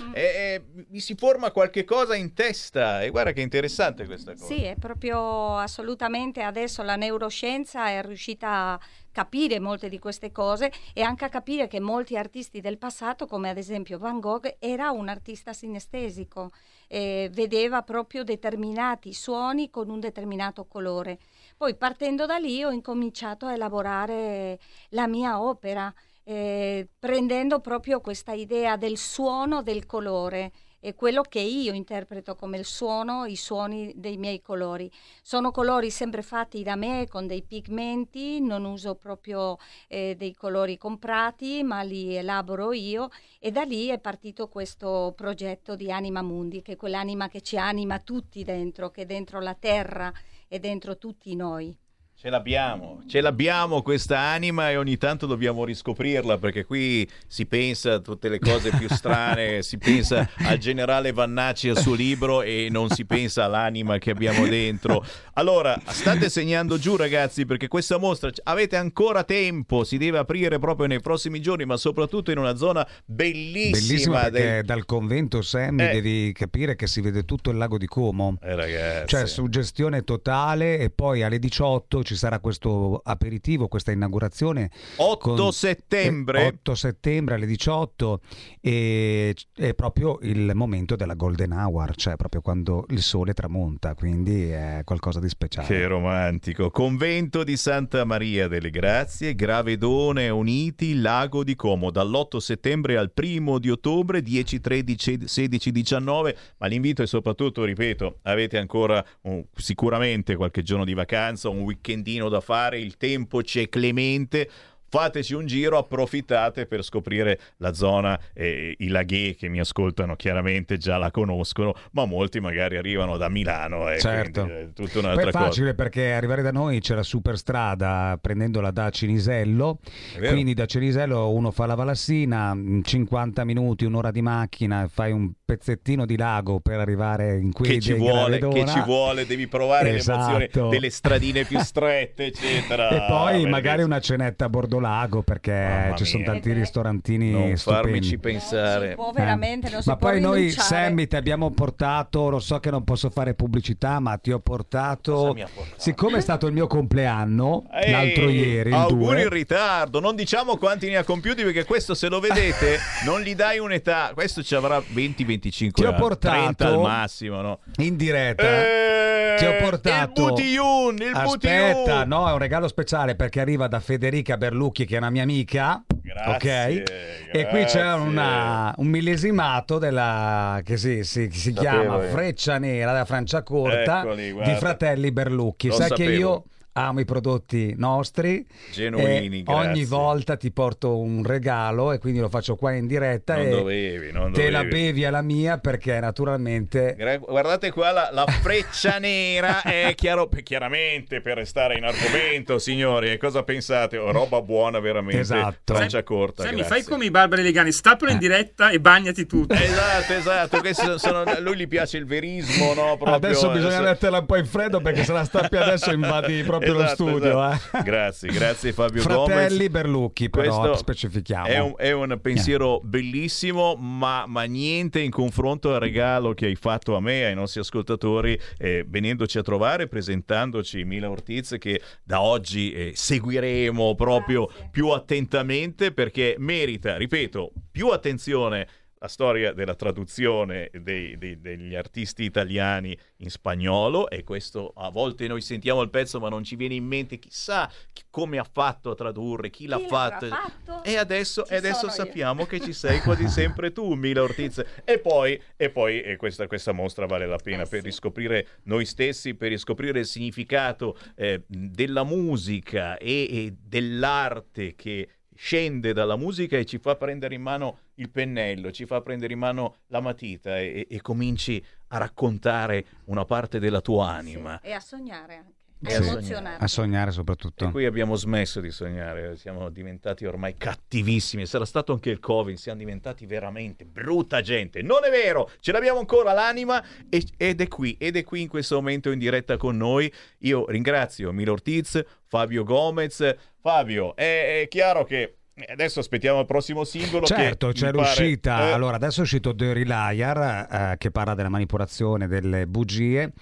Mm. eh, eh, mi si forma qualche cosa in testa e guarda che interessante questa cosa. Sì, è proprio assolutamente adesso la neuroscienza è riuscita a capire molte di queste cose e anche a capire che molti artisti del passato, come ad esempio Van Gogh, era un artista sinestesico, eh, vedeva proprio determinati suoni con un determinato colore. Poi partendo da lì ho incominciato a elaborare la mia opera, eh, prendendo proprio questa idea del suono del colore è quello che io interpreto come il suono, i suoni dei miei colori. Sono colori sempre fatti da me con dei pigmenti, non uso proprio eh, dei colori comprati, ma li elaboro io e da lì è partito questo progetto di Anima Mundi, che è quell'anima che ci anima tutti dentro, che è dentro la terra e dentro tutti noi. Ce l'abbiamo, ce l'abbiamo questa anima e ogni tanto dobbiamo riscoprirla perché qui si pensa a tutte le cose più (laughs) strane, si pensa al generale Vannacci al suo libro e non si pensa all'anima che abbiamo dentro. Allora, state segnando giù ragazzi perché questa mostra avete ancora tempo, si deve aprire proprio nei prossimi giorni ma soprattutto in una zona bellissima. Bellissimo perché del- dal convento Sammy Eh. devi capire che si vede tutto il lago di Como. Eh, ragazzi. Cioè suggestione totale e poi alle 18 ci sarà questo aperitivo, questa inaugurazione. 8 settembre. eh, 8 settembre alle 18 e è proprio il momento della golden hour, cioè proprio quando il sole tramonta, quindi è qualcosa di speciale. Che romantico. Convento di Santa Maria delle Grazie, Gravedone Uniti, Lago di Como, dall'8 settembre al primo di ottobre, 10, 13, 16, 19. Ma l'invito è soprattutto, ripeto, avete ancora un- sicuramente qualche giorno di vacanza, un weekendino da fare, il tempo c'è clemente. Fateci un giro, approfittate per scoprire la zona, eh, i laghi che mi ascoltano chiaramente già la conoscono, ma molti magari arrivano da Milano e Certo. quindi è tutta Poi un'altra è cosa. facile perché arrivare da noi c'è la superstrada prendendola da Cinisello, quindi da Cinisello uno fa la Valassina, in 50 minuti, un'ora di macchina, fai un pezzettino di lago per arrivare in quei Che ci, vuole, che ci vuole, devi provare l'emozione Esatto. delle stradine più strette, eccetera. E poi Bellissimo. magari una cenetta a Bordolago perché ci sono mia. tanti ristorantini Non stupendi. farmici pensare. può veramente, non si Ma può poi noi, rinunciare. Sammy, ti abbiamo portato, lo so che non posso fare pubblicità, ma ti ho portato, siccome è stato il mio compleanno Ehi, l'altro ieri, il auguri 2, in ritardo, non diciamo quanti ne ha compiuti perché questo se lo vedete (laughs) non gli dai un'età, questo ci avrà 20-25 Ti ho anni, portato 30 al massimo, no? in diretta, Eh, ti ho portato... il Butiyun, il Aspetta, Butiyun. no, è un regalo speciale perché arriva da Federica Berlucchi, che è una mia amica. Grazie, ok? E qui c'è grazie. una- un millesimato della, che si, si- si chiama io. Freccia Nera da Franciacorta Eccoli, di. Fratelli Berlucchi. Lo Sai che sapevo. io amo i prodotti nostri. Genuini, e ogni volta ti porto un regalo e quindi lo faccio qua in diretta Non e dovevi, non te la bevi alla mia perché naturalmente Guardate qua la, la freccia nera (laughs) è chiaro, chiaramente per restare in argomento, signori. E cosa pensate? Oh, roba buona veramente. Esatto. Francia corta. Sammy, fai come i barbari legani, stappalo in diretta e bagnati tutto. Esatto, esatto. sono- lui gli piace il verismo, no? Proprio, adesso bisogna adesso- metterla un po' in freddo perché se la stappi adesso invadi proprio lo Esatto, studio. esatto. eh. Grazie, grazie (laughs) Fabio Fratelli Gomez. Berlucchi, però Questo specifichiamo. È un, è un pensiero bellissimo, ma, ma niente in confronto al regalo che hai fatto a me e ai nostri ascoltatori, eh, venendoci a trovare, presentandoci Mila Ortiz, che da oggi eh, seguiremo proprio più attentamente perché merita, ripeto, più attenzione. La storia della traduzione dei- dei- degli artisti italiani in spagnolo e questo a volte noi sentiamo il pezzo ma non ci viene in mente chissà chi- come ha fatto a tradurre, chi, l'ha Chi fatto. l'avrà fatto? E adesso, e adesso io. sappiamo che ci sei quasi (laughs) sempre tu, Mila Ortiz. E poi, e poi e questa, questa mostra vale la Eh pena per riscoprire noi stessi, per riscoprire il significato eh, della musica e, e dell'arte che scende dalla musica e ci fa prendere in mano il pennello, ci fa prendere in mano la matita e, e- cominci a raccontare una parte della tua anima. E a sognare anche, a E a sognare soprattutto. E qui abbiamo smesso di sognare, siamo diventati ormai cattivissimi. Sarà stato anche il Covid, siamo diventati veramente brutta gente. Non è vero, ce l'abbiamo ancora l'anima e- ed è qui, ed è qui in questo momento in diretta con noi. Io ringrazio Milo Ortiz, Fabio Gomez. Fabio, è, è chiaro che adesso aspettiamo il prossimo singolo. Certo, c'è pare- l'uscita. eh, Allora, adesso è uscito Dirty Liar eh, che parla della manipolazione delle bugie.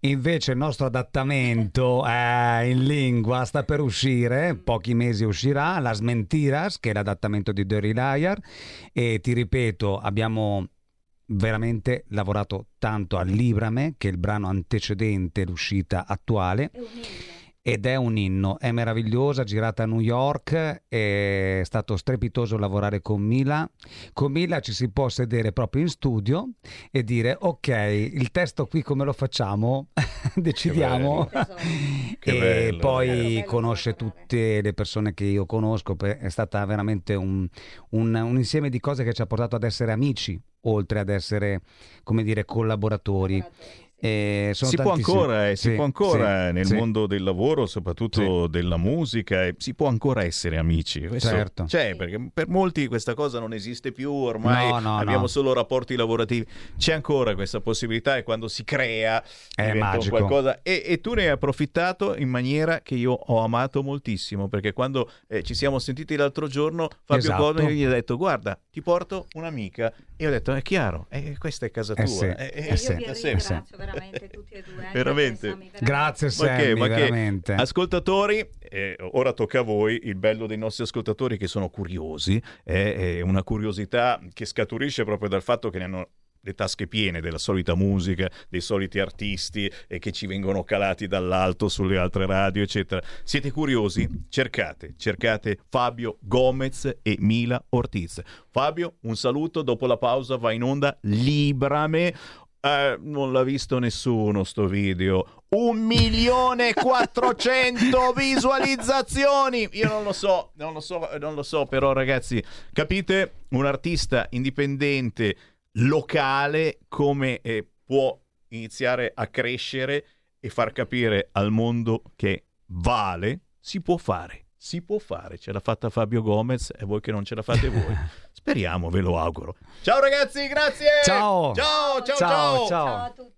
Invece il nostro adattamento eh, in lingua sta per uscire, pochi mesi uscirà, Las Mentiras, che è l'adattamento di Dirty Liar. E ti ripeto, abbiamo veramente lavorato tanto a Librame, che è il brano antecedente l'uscita attuale. Ed è un inno, è meravigliosa, girata a New York, è stato strepitoso lavorare con Mila. Con Mila ci si può sedere proprio in studio e dire ok, il testo qui come lo facciamo? (laughs) Decidiamo. (laughs) Che e bello. poi conosce tutte le persone che io conosco, è stata veramente un, un- un insieme di cose che ci ha portato ad essere amici, oltre ad essere, come dire, collaboratori. E sono si può ancora, eh, si Sì, può ancora sì, nel sì. mondo del lavoro, soprattutto della musica, eh, si può ancora essere amici. Questo Certo. C'è, perché per molti questa cosa non esiste più, ormai No, no, abbiamo no. solo rapporti lavorativi. C'è ancora questa possibilità e quando si crea È magico. qualcosa. E, e tu ne hai approfittato in maniera che io ho amato moltissimo, perché quando eh, ci siamo sentiti l'altro giorno, Fabio Esatto. Codoni gli ha detto guarda, ti porto un'amica. E ho detto è chiaro, eh, questa è casa tua. Eh sì, eh, eh eh, sì. Io vi sempre. ringrazio veramente (laughs) tutti e due. anche Veramente. Sammy, veramente. Grazie Ma Sammy, che- ma che- veramente. Ascoltatori, eh, ora tocca a voi. Il bello dei nostri ascoltatori che sono curiosi è, è una curiosità che scaturisce proprio dal fatto che ne hanno le tasche piene della solita musica, dei soliti artisti e che ci vengono calati dall'alto sulle altre radio, eccetera. Siete curiosi? Cercate, cercate Fabio Gomez e Mila Ortiz. Fabio, un saluto, dopo la pausa va in onda Librame. Eh, non l'ha visto nessuno sto video. Un milione e 400 (laughs) visualizzazioni. Io non lo so, non lo so, non lo so, però ragazzi, capite? Un artista indipendente locale come eh, può iniziare a crescere e far capire al mondo che vale, si può fare. Si può fare, ce l'ha fatta Fabio Gomez e voi che non ce la fate (laughs) voi. Speriamo, ve lo auguro. Ciao ragazzi, grazie. Ciao. Ciao, ciao, Ciao, ciao. ciao. a tutti.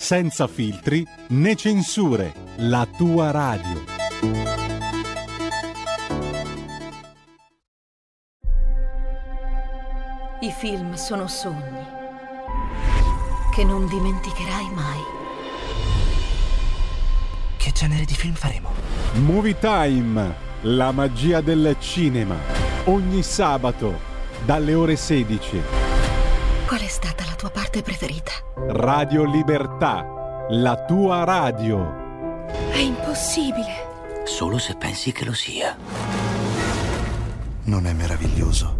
senza filtri né censure, la tua radio. I film sono sogni che non dimenticherai mai. Che genere di film faremo? Movie Time, la magia del cinema. Ogni sabato, dalle ore 16. Qual è stata la tua parte preferita? Radio Libertà, la tua radio. È impossibile. Solo se pensi che lo sia. Non è meraviglioso?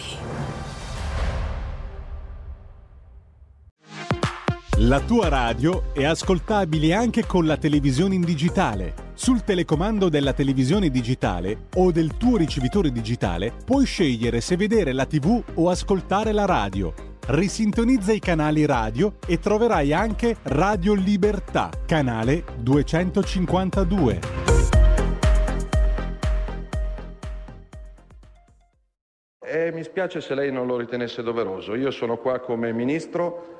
La tua radio è ascoltabile anche con la televisione in digitale. Sul telecomando della televisione digitale o del tuo ricevitore digitale puoi scegliere se vedere la TV o ascoltare la radio. Risintonizza i canali radio e troverai anche Radio Libertà, canale 252. E mi spiace se lei non lo ritenesse doveroso. Io sono qua come ministro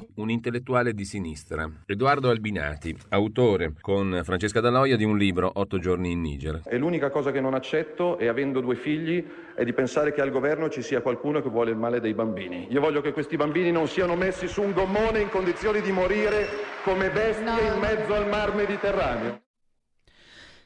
Un intellettuale di sinistra, Edoardo Albinati, autore con Francesca Daloia di un libro Otto giorni in Niger. E l'unica cosa che non accetto, e avendo due figli, è di pensare che al governo ci sia qualcuno che vuole il male dei bambini. Io voglio che questi bambini non siano messi su un gommone in condizioni di morire come bestie in mezzo al mar Mediterraneo.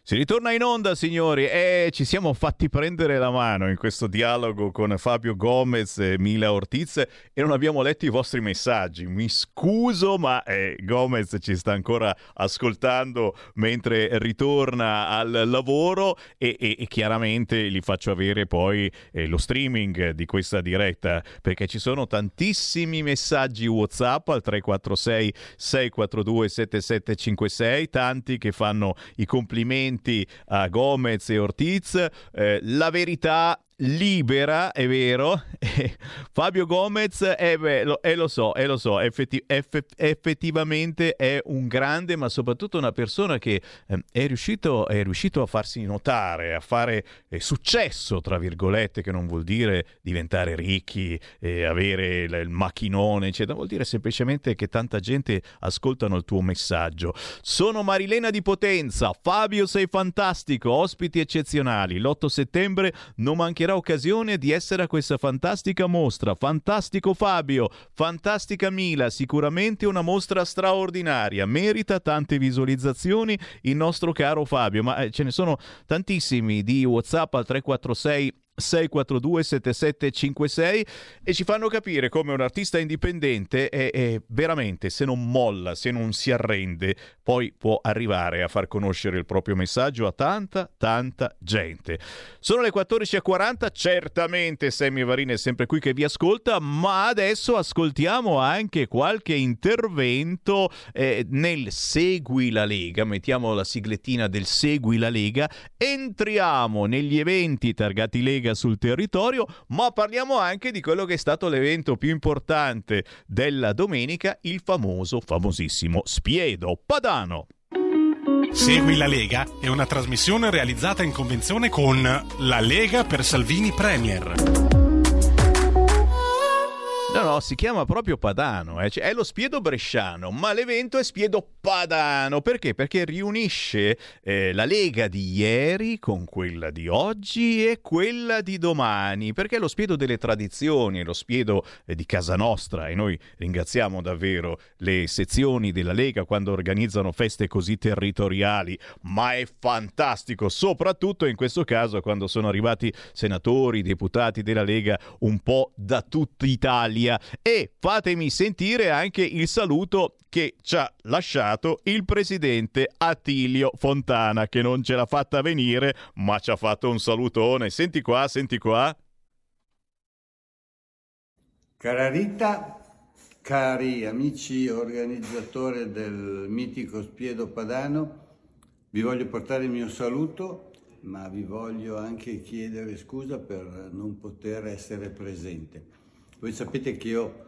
Si ritorna in onda, signori, e ci siamo fatti prendere la mano in questo dialogo con Fabio Gomez e Mila Ortiz e non abbiamo letto i vostri messaggi. Mi scuso, ma eh, Gomez ci sta ancora ascoltando mentre ritorna al lavoro e, e- e chiaramente gli faccio avere poi eh, lo streaming di questa diretta perché ci sono tantissimi messaggi WhatsApp al 346 642 7756, tanti che fanno i complimenti a Gomez e Ortiz. Eh, la verità libera, è vero. (laughs) Fabio Gomez, eh beh, lo, eh, lo so, eh, lo so, effetti- eff- effettivamente è un grande, ma soprattutto una persona che eh, è, riuscito, è riuscito a farsi notare, a fare eh, successo, tra virgolette, che non vuol dire diventare ricchi, avere il, il macchinone, eccetera, vuol dire semplicemente che tanta gente ascoltano il tuo messaggio. Sono Marilena di Potenza, Fabio sei fantastico, ospiti eccezionali. L'8 settembre non mancherà occasione di essere a questa fantastica mostra. Fantastico Fabio, fantastica Mila, sicuramente una mostra straordinaria, merita tante visualizzazioni il nostro caro Fabio, ma eh, ce ne sono tantissimi di WhatsApp al 346 642 7756 e ci fanno capire come un artista indipendente è, è veramente se non molla, se non si arrende, poi può arrivare a far conoscere il proprio messaggio a tanta, tanta gente. Sono le 14.40, certamente Sammy Varin è sempre qui che vi ascolta, ma adesso ascoltiamo anche qualche intervento eh, nel Segui la Lega, mettiamo la siglettina del Segui la Lega, entriamo negli eventi targati Lega sul territorio, ma parliamo anche di quello che è stato l'evento più importante della domenica, il famoso, famosissimo Spiedo Padano. Segui la Lega è una trasmissione realizzata in convenzione con La Lega per Salvini Premier. No, si chiama proprio Padano, eh. cioè, è lo Spiedo Bresciano, ma l'evento è Spiedo Padano. Perché? Perché riunisce eh, la Lega di ieri con quella di oggi e quella di domani, perché è lo Spiedo delle tradizioni, è lo Spiedo eh, di casa nostra e noi ringraziamo davvero le sezioni della Lega quando organizzano feste così territoriali, ma è fantastico, soprattutto in questo caso quando sono arrivati senatori, deputati della Lega un po' da tutta Italia Italia e fatemi sentire anche il saluto che ci ha lasciato il presidente Attilio Fontana che non ce l'ha fatta venire ma ci ha fatto un salutone. Senti qua, senti qua. Cara Rita, cari amici organizzatori del mitico Spiedo Padano, vi voglio portare il mio saluto, ma vi voglio anche chiedere scusa per non poter essere presente. Voi sapete che io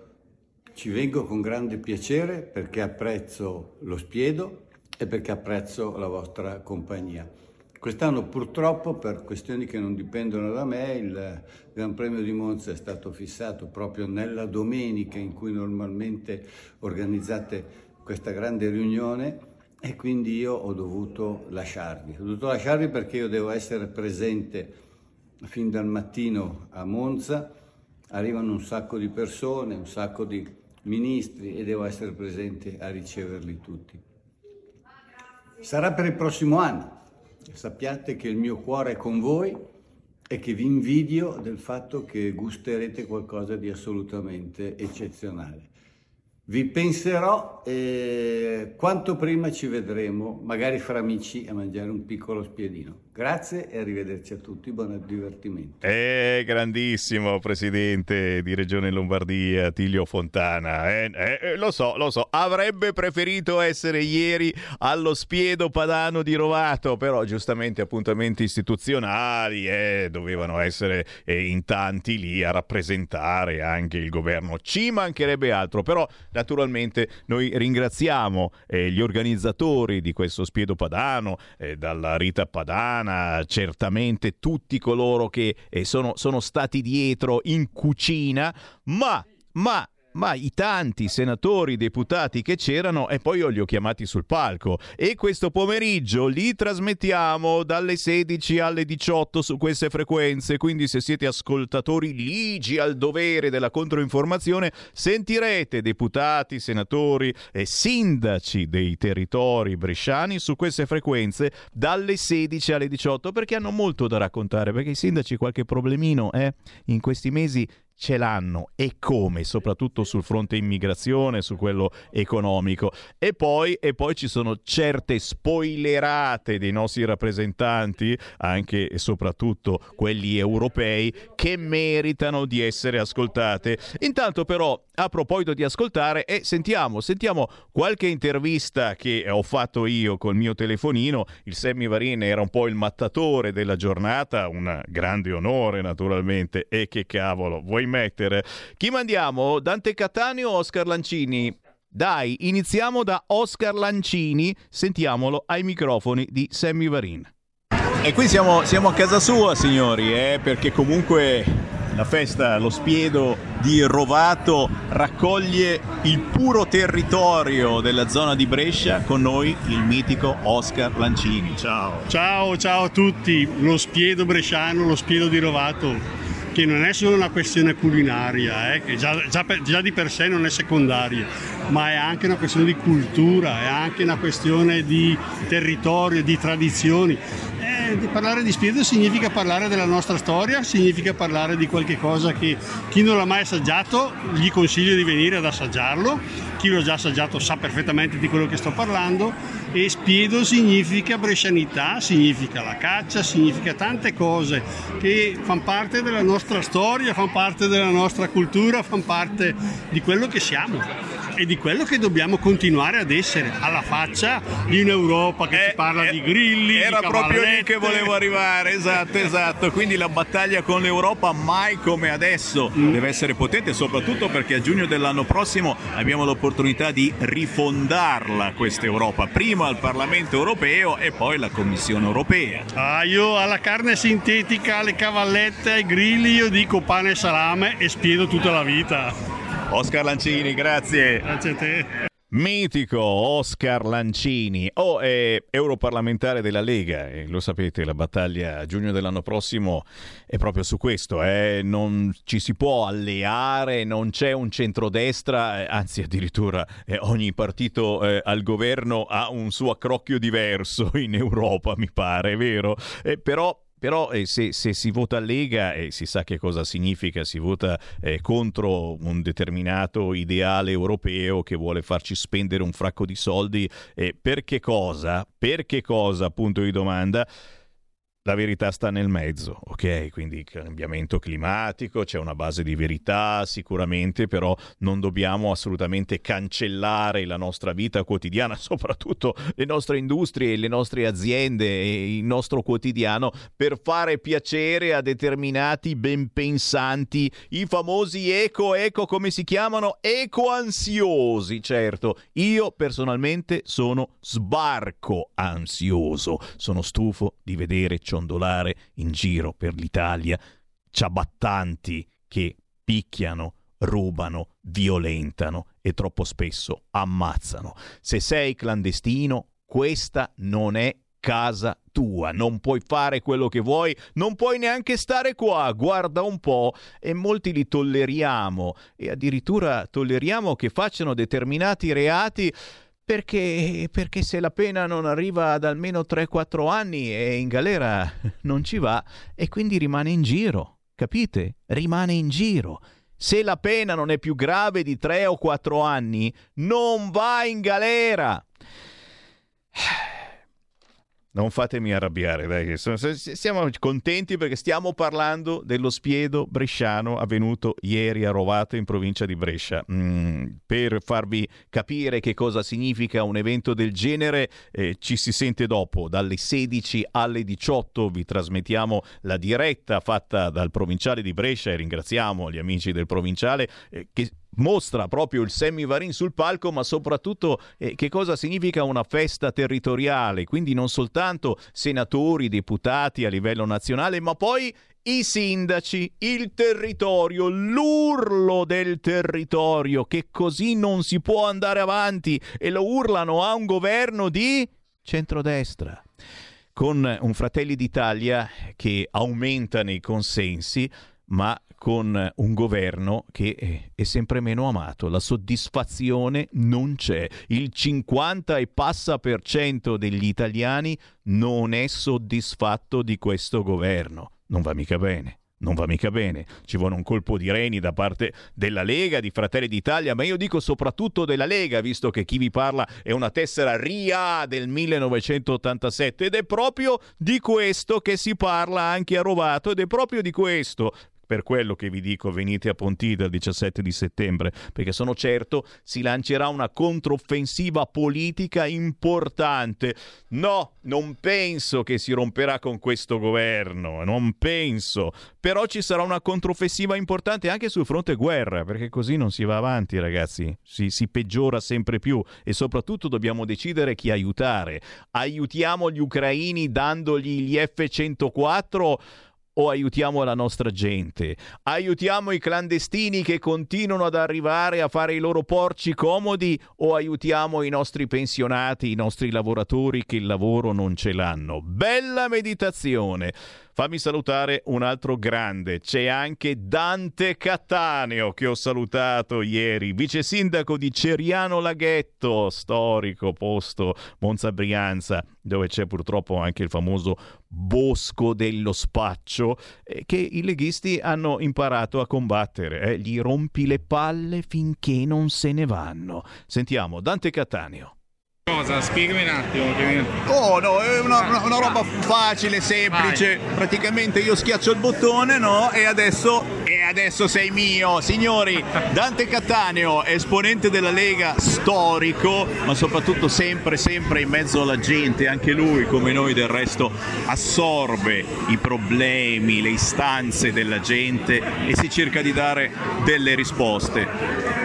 ci vengo con grande piacere perché apprezzo lo spiedo e perché apprezzo la vostra compagnia. Quest'anno purtroppo per questioni che non dipendono da me il Gran Premio di Monza è stato fissato proprio nella domenica in cui normalmente organizzate questa grande riunione e quindi io ho dovuto lasciarvi. Ho dovuto lasciarvi perché io devo essere presente fin dal mattino a Monza arrivano un sacco di persone, un sacco di ministri e devo essere presente a riceverli tutti. Sarà per il prossimo anno. Sappiate che il mio cuore è con voi e che vi invidio del fatto che gusterete qualcosa di assolutamente eccezionale. Vi penserò e quanto prima ci vedremo, magari fra amici, a mangiare un piccolo spiedino. Grazie e arrivederci a tutti, buon divertimento. Eh, grandissimo presidente di Regione Lombardia, Tilio Fontana. Eh, eh, lo so, lo so, avrebbe preferito essere ieri allo Spiedo Padano di Rovato, però giustamente appuntamenti istituzionali eh, dovevano essere eh, in tanti lì a rappresentare anche il governo. Ci mancherebbe altro, però naturalmente noi ringraziamo eh, gli organizzatori di questo Spiedo Padano, eh, dalla Rita Padana, certamente tutti coloro che eh, sono, sono stati dietro in cucina, ma, ma ma i tanti senatori, deputati che c'erano e poi io li ho chiamati sul palco. E questo pomeriggio li trasmettiamo dalle 16 alle 18 su queste frequenze, quindi se siete ascoltatori ligi al dovere della controinformazione sentirete deputati, senatori e sindaci dei territori bresciani su queste frequenze dalle 16 alle 18 perché hanno molto da raccontare, perché i sindaci qualche problemino eh, in questi mesi ce l'hanno e come, soprattutto sul fronte immigrazione, su quello economico. E poi, e poi ci sono certe spoilerate dei nostri rappresentanti, anche e soprattutto quelli europei, che meritano di essere ascoltate. Intanto però, a proposito di ascoltare, eh, sentiamo, sentiamo qualche intervista che ho fatto io col mio telefonino. Il Sammy Varin era un po' il mattatore della giornata, un grande onore naturalmente. E che cavolo, vuoi mettere? Chi mandiamo? Dante Cattaneo o Oscar Lancini? Dai, iniziamo da Oscar Lancini, sentiamolo ai microfoni di Sammy Varin. E qui siamo, siamo a casa sua, signori, eh, perché comunque la festa, lo spiedo di Rovato raccoglie il puro territorio della zona di Brescia con noi il mitico Oscar Lancini. Ciao. Ciao, ciao a tutti. Lo spiedo bresciano, lo spiedo di Rovato che non è solo una questione culinaria, eh, che già, già, già, di per sé non è secondaria, ma è anche una questione di cultura, è anche una questione di territorio, di tradizioni. Eh, parlare di spirito significa parlare della nostra storia, significa parlare di qualche cosa che chi non l'ha mai assaggiato gli consiglio di venire ad assaggiarlo, chi l'ha già assaggiato sa perfettamente di quello che sto parlando e spiedo significa brescianità, significa la caccia, significa tante cose che fanno parte della nostra storia, fanno parte della nostra cultura, fanno parte di quello che siamo e di quello che dobbiamo continuare ad essere alla faccia di un'Europa che ci parla di grilli, Era di proprio lì che volevo arrivare, esatto, esatto. Quindi la battaglia con l'Europa mai come adesso Mm. deve essere potente, soprattutto perché a giugno dell'anno prossimo abbiamo l'opportunità di rifondarla questa Europa, prima al Parlamento europeo e poi la Commissione europea. Ah, io alla carne sintetica, alle cavallette, ai grilli, io dico pane e salame e spiedo tutta la vita. Oscar Lancini, grazie. Grazie a te. Mitico Oscar Lancini, o è europarlamentare della Lega, e lo sapete, la battaglia a giugno dell'anno prossimo è proprio su questo, eh? non ci si può alleare, non c'è un centrodestra, eh, anzi addirittura eh, ogni partito eh, al governo ha un suo accrocchio diverso in Europa, mi pare, è vero? Eh, però però eh, se, se si vota Lega eh, si sa che cosa significa, si vota eh, contro un determinato ideale europeo che vuole farci spendere un fracco di soldi. eh, per che cosa? Per che cosa, punto di domanda? La verità sta nel mezzo, ok? Quindi cambiamento climatico, c'è una base di verità sicuramente, però non dobbiamo assolutamente cancellare la nostra vita quotidiana, (laughs) soprattutto le nostre industrie, le nostre aziende e il nostro quotidiano per fare piacere a determinati ben pensanti, i famosi eco, eco come si chiamano? Eco-ansiosi, certo. Io personalmente sono sbarco ansioso, sono stufo di vedere ciondolare in giro per l'Italia ciabattanti che picchiano, rubano, violentano e troppo spesso ammazzano. Se sei clandestino, questa non è casa tua, non puoi fare quello che vuoi, non puoi neanche stare qua, guarda un po' e molti li tolleriamo. E addirittura tolleriamo che facciano determinati reati perché, perché se la pena non arriva ad almeno 3-4 anni e in galera non ci va e quindi rimane in giro, capite? Rimane in giro. Se la pena non è più grave di 3 o 4 anni, non va in galera. Non fatemi arrabbiare, dai, siamo contenti perché stiamo parlando dello spiedo bresciano avvenuto ieri a Rovato in provincia di Brescia. Mm, per farvi capire che cosa significa un evento del genere, eh, ci si sente dopo, dalle 16 alle 18 vi trasmettiamo la diretta fatta dal provinciale di Brescia e ringraziamo gli amici del provinciale eh, che mostra proprio il semivarin sul palco, ma soprattutto eh, che cosa significa una festa territoriale, quindi non soltanto senatori, deputati a livello nazionale, ma poi i sindaci, il territorio, l'urlo del territorio, che così non si può andare avanti e lo urlano a un governo di centrodestra con un Fratelli d'Italia che aumenta nei consensi, ma con un governo che è- è sempre meno amato. La soddisfazione non c'è. Il 50 e passa per cento degli italiani non è soddisfatto di questo governo. Non va mica bene. Non va mica bene, ci vuole un colpo di reni da parte della Lega, di Fratelli d'Italia, ma io dico soprattutto della Lega, visto che chi vi parla è una tessera RIA del 1987 ed è proprio di questo che si parla anche a Rovato ed è proprio di questo per quello che vi dico venite a Pontida il 17 di settembre, perché sono certo si lancerà una controffensiva politica importante. No, non penso che si romperà con questo governo, non penso. Però ci sarà una controffensiva importante anche sul fronte guerra, perché così non si va avanti, ragazzi. Si, si peggiora sempre più e soprattutto dobbiamo decidere chi aiutare. Aiutiamo gli ucraini dandogli gli F-104 o aiutiamo la nostra gente? Aiutiamo i clandestini che continuano ad arrivare a fare i loro porci comodi o aiutiamo i nostri pensionati, i nostri lavoratori che il lavoro non ce l'hanno? Bella meditazione. Fammi salutare un altro grande, c'è anche Dante Cattaneo che ho salutato ieri, vice sindaco di Ceriano Laghetto, storico posto Monza Brianza. dove c'è purtroppo anche il famoso bosco dello spaccio, eh, che i leghisti hanno imparato a combattere. Eh? Gli rompi le palle finché non se ne vanno. Sentiamo Dante Cattaneo. Cosa? Spiegami un attimo. Che... Oh no, è una, una, una roba facile, semplice. Vai. Praticamente io schiaccio il bottone, no? E adesso, adesso sei mio. Signori, Dante Cattaneo, esponente della Lega, storico, ma soprattutto sempre, sempre in mezzo alla gente. Anche lui, come noi del resto, assorbe i problemi, le istanze della gente e si cerca di dare delle risposte.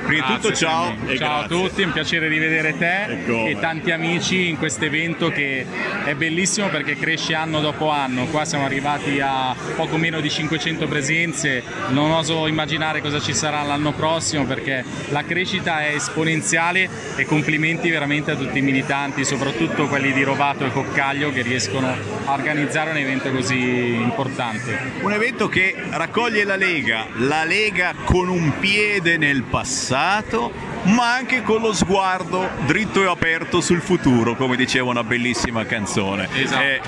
Prima di tutto ciao. ciao a tutti, un piacere rivedere te ecco. e tanti amici in questo evento che è bellissimo perché cresce anno dopo anno. Qua siamo arrivati a poco meno di 500 presenze, non oso immaginare cosa ci sarà l'anno prossimo perché la crescita è esponenziale e complimenti veramente a tutti i militanti, soprattutto quelli di Rovato e Coccaglio che riescono a organizzare un evento così importante. Un evento che raccoglie la Lega, la Lega con un piede nel passato, ma anche con lo sguardo dritto e aperto sul futuro, come diceva una bellissima canzone. Esatto. Eh,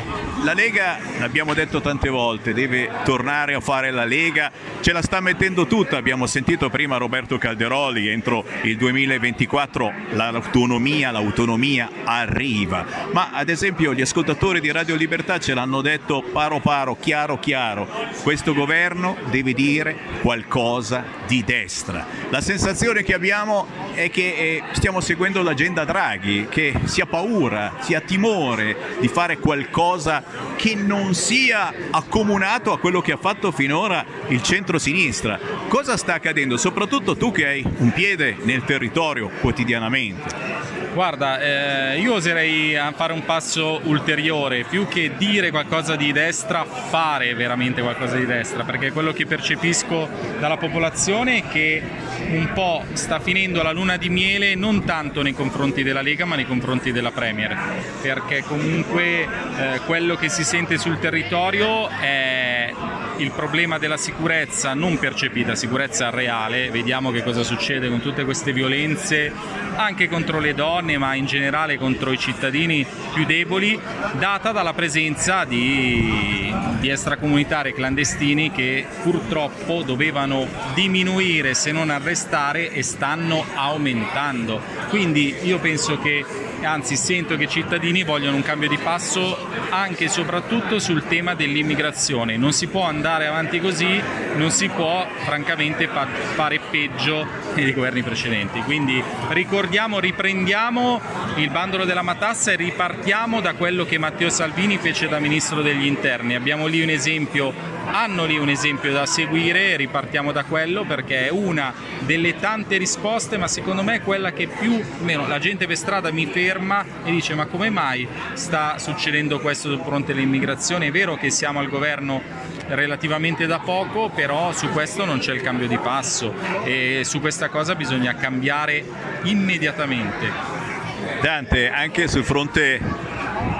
la Lega, l'abbiamo detto tante volte, deve tornare a fare la Lega, ce la sta mettendo tutta, abbiamo sentito prima Roberto Calderoli, entro il 2024 l'autonomia, l'autonomia arriva, ma ad esempio gli ascoltatori di Radio Libertà ce l'hanno detto paro paro, chiaro chiaro, questo governo deve dire qualcosa di destra. La sensazione che abbiamo è che eh, stiamo seguendo l'agenda Draghi, che si ha paura, si ha timore di fare qualcosa che non sia accomunato a quello che ha fatto finora il centro-sinistra. Cosa sta accadendo? Soprattutto tu che hai un piede nel territorio quotidianamente. Guarda, eh, io oserei fare un passo ulteriore, più che dire qualcosa di destra, fare veramente qualcosa di destra, perché quello che percepisco dalla popolazione è che un po' sta finendo la luna di miele non tanto nei confronti della Lega ma nei confronti della Premier, perché comunque eh, quello che si sente sul territorio è il problema della sicurezza non percepita, sicurezza reale, vediamo che cosa succede con tutte queste violenze anche contro le donne ma in generale contro i cittadini più deboli, data dalla presenza di, di extracomunitari clandestini che purtroppo dovevano diminuire se non arrestare e stanno aumentando. Quindi io penso che anzi sento che i cittadini vogliono un cambio di passo anche e soprattutto sul tema dell'immigrazione. Non si può andare avanti così, non si può francamente fa- fare peggio dei governi precedenti. Quindi ricordiamo, riprendiamo il bandolo della matassa e ripartiamo da quello che Matteo Salvini fece da Ministro degli Interni. Abbiamo lì un esempio, hanno lì un esempio da seguire, ripartiamo da quello perché è una delle tante risposte, ma secondo me è quella che più meno la gente per strada mi ferma e dice ma come mai sta succedendo questo sul fronte dell'immigrazione? È vero che siamo al governo relativamente da poco, però su questo non c'è il cambio di passo e su questa cosa bisogna cambiare immediatamente. Dante, anche sul fronte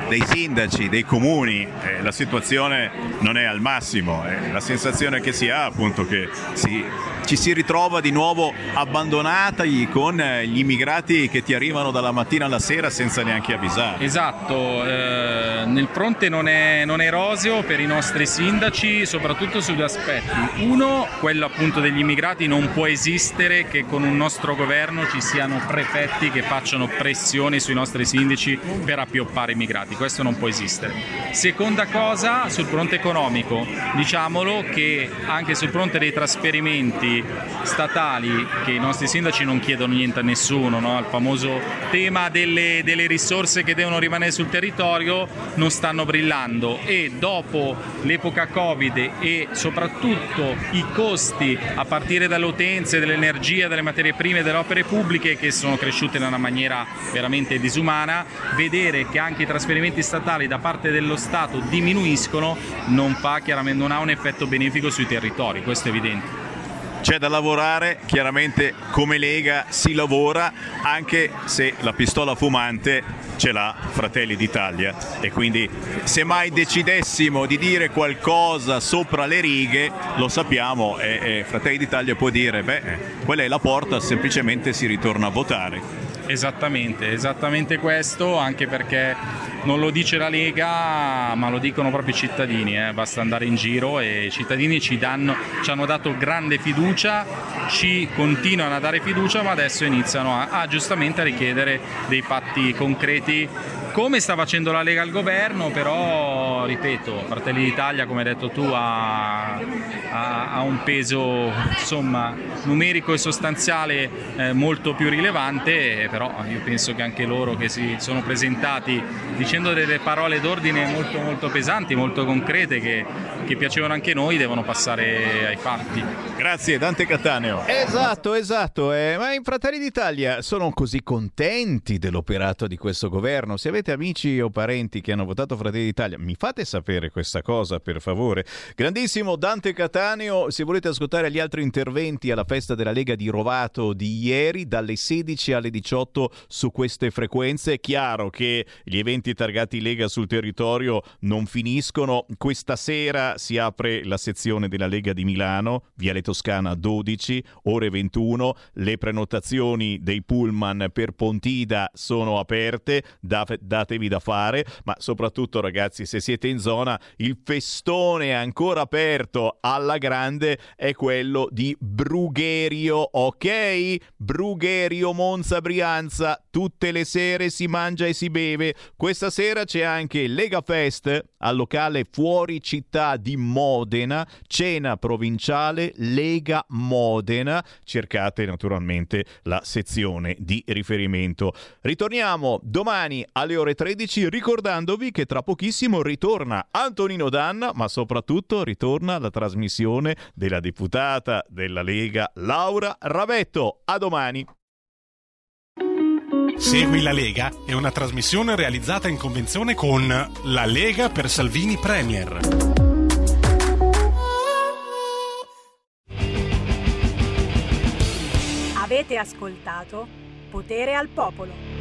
dei sindaci, dei comuni, eh, la situazione non è al massimo, eh, la sensazione che si ha appunto che si ci si ritrova di nuovo abbandonati con eh, gli immigrati che ti arrivano dalla mattina alla sera senza neanche avvisare. Esatto, eh, nel fronte non è, non è roseo per i nostri sindaci, soprattutto su due aspetti. Uno, quello appunto degli immigrati, non può esistere che con un nostro governo ci siano prefetti che facciano pressione sui nostri sindaci per appioppare i immigrati, questo non può esistere. Seconda cosa, sul fronte economico, diciamolo che anche sul fronte dei trasferimenti statali che i nostri sindaci non chiedono niente a nessuno, no? il famoso tema delle, delle risorse che devono rimanere sul territorio non stanno brillando e dopo l'epoca Covid e soprattutto i costi a partire dalle utenze, dell'energia, delle materie prime, delle opere pubbliche che sono cresciute in una maniera veramente disumana, vedere che anche i trasferimenti statali da parte dello Stato diminuiscono non fa chiaramente non ha un effetto benefico sui territori, questo è evidente c'è da lavorare, chiaramente come Lega si lavora anche se la pistola fumante ce l'ha Fratelli d'Italia. E quindi se mai decidessimo di dire qualcosa sopra le righe lo sappiamo e, e Fratelli d'Italia può dire beh quella è la porta semplicemente si ritorna a votare Esattamente, esattamente questo, anche perché non lo dice la Lega, ma lo dicono proprio i cittadini, eh. basta andare in giro e i cittadini ci, danno, ci, hanno dato grande fiducia, ci continuano a dare fiducia, ma adesso iniziano a, a giustamente a richiedere dei patti concreti come sta facendo la Lega al governo, però ripeto, Fratelli d'Italia, come hai detto tu, ha, ha, ha un peso insomma, numerico e sostanziale eh, molto più rilevante, però io penso che anche loro che si sono presentati dicendo delle parole d'ordine molto, molto pesanti, molto concrete, che, che piacevano anche noi, devono passare ai fatti. Grazie Dante Cattaneo. Esatto, esatto, eh, ma in Fratelli d'Italia sono così contenti dell'operato di questo governo. Se avete avete amici o parenti che hanno votato Fratelli d'Italia, mi fate sapere questa cosa per favore. Grandissimo Dante Cataneo, se volete ascoltare gli altri interventi alla festa della Lega di Rovato di ieri, dalle 16 alle 18 su queste frequenze, è chiaro che gli eventi targati Lega sul territorio non finiscono. Questa sera si apre la sezione della Lega di Milano, Viale Toscana 12, ore 21. Le prenotazioni dei pullman per Pontida sono aperte da, da datevi da fare, ma soprattutto ragazzi se siete in zona il festone ancora aperto alla grande è quello di Brugherio, ok? Brugherio Monza Brianza, tutte le sere si mangia e si beve. Questa sera c'è anche Lega Fest al locale fuori città di Modena, cena provinciale Lega Modena. Cercate naturalmente la sezione di riferimento. Ritorniamo domani alle ore ore 13 ricordandovi che tra pochissimo ritorna Antonino Danna, ma soprattutto ritorna la trasmissione della deputata della Lega Laura Ravetto. A domani. Segui la Lega è una trasmissione realizzata in convenzione con La Lega per Salvini Premier. Avete ascoltato Potere al Popolo.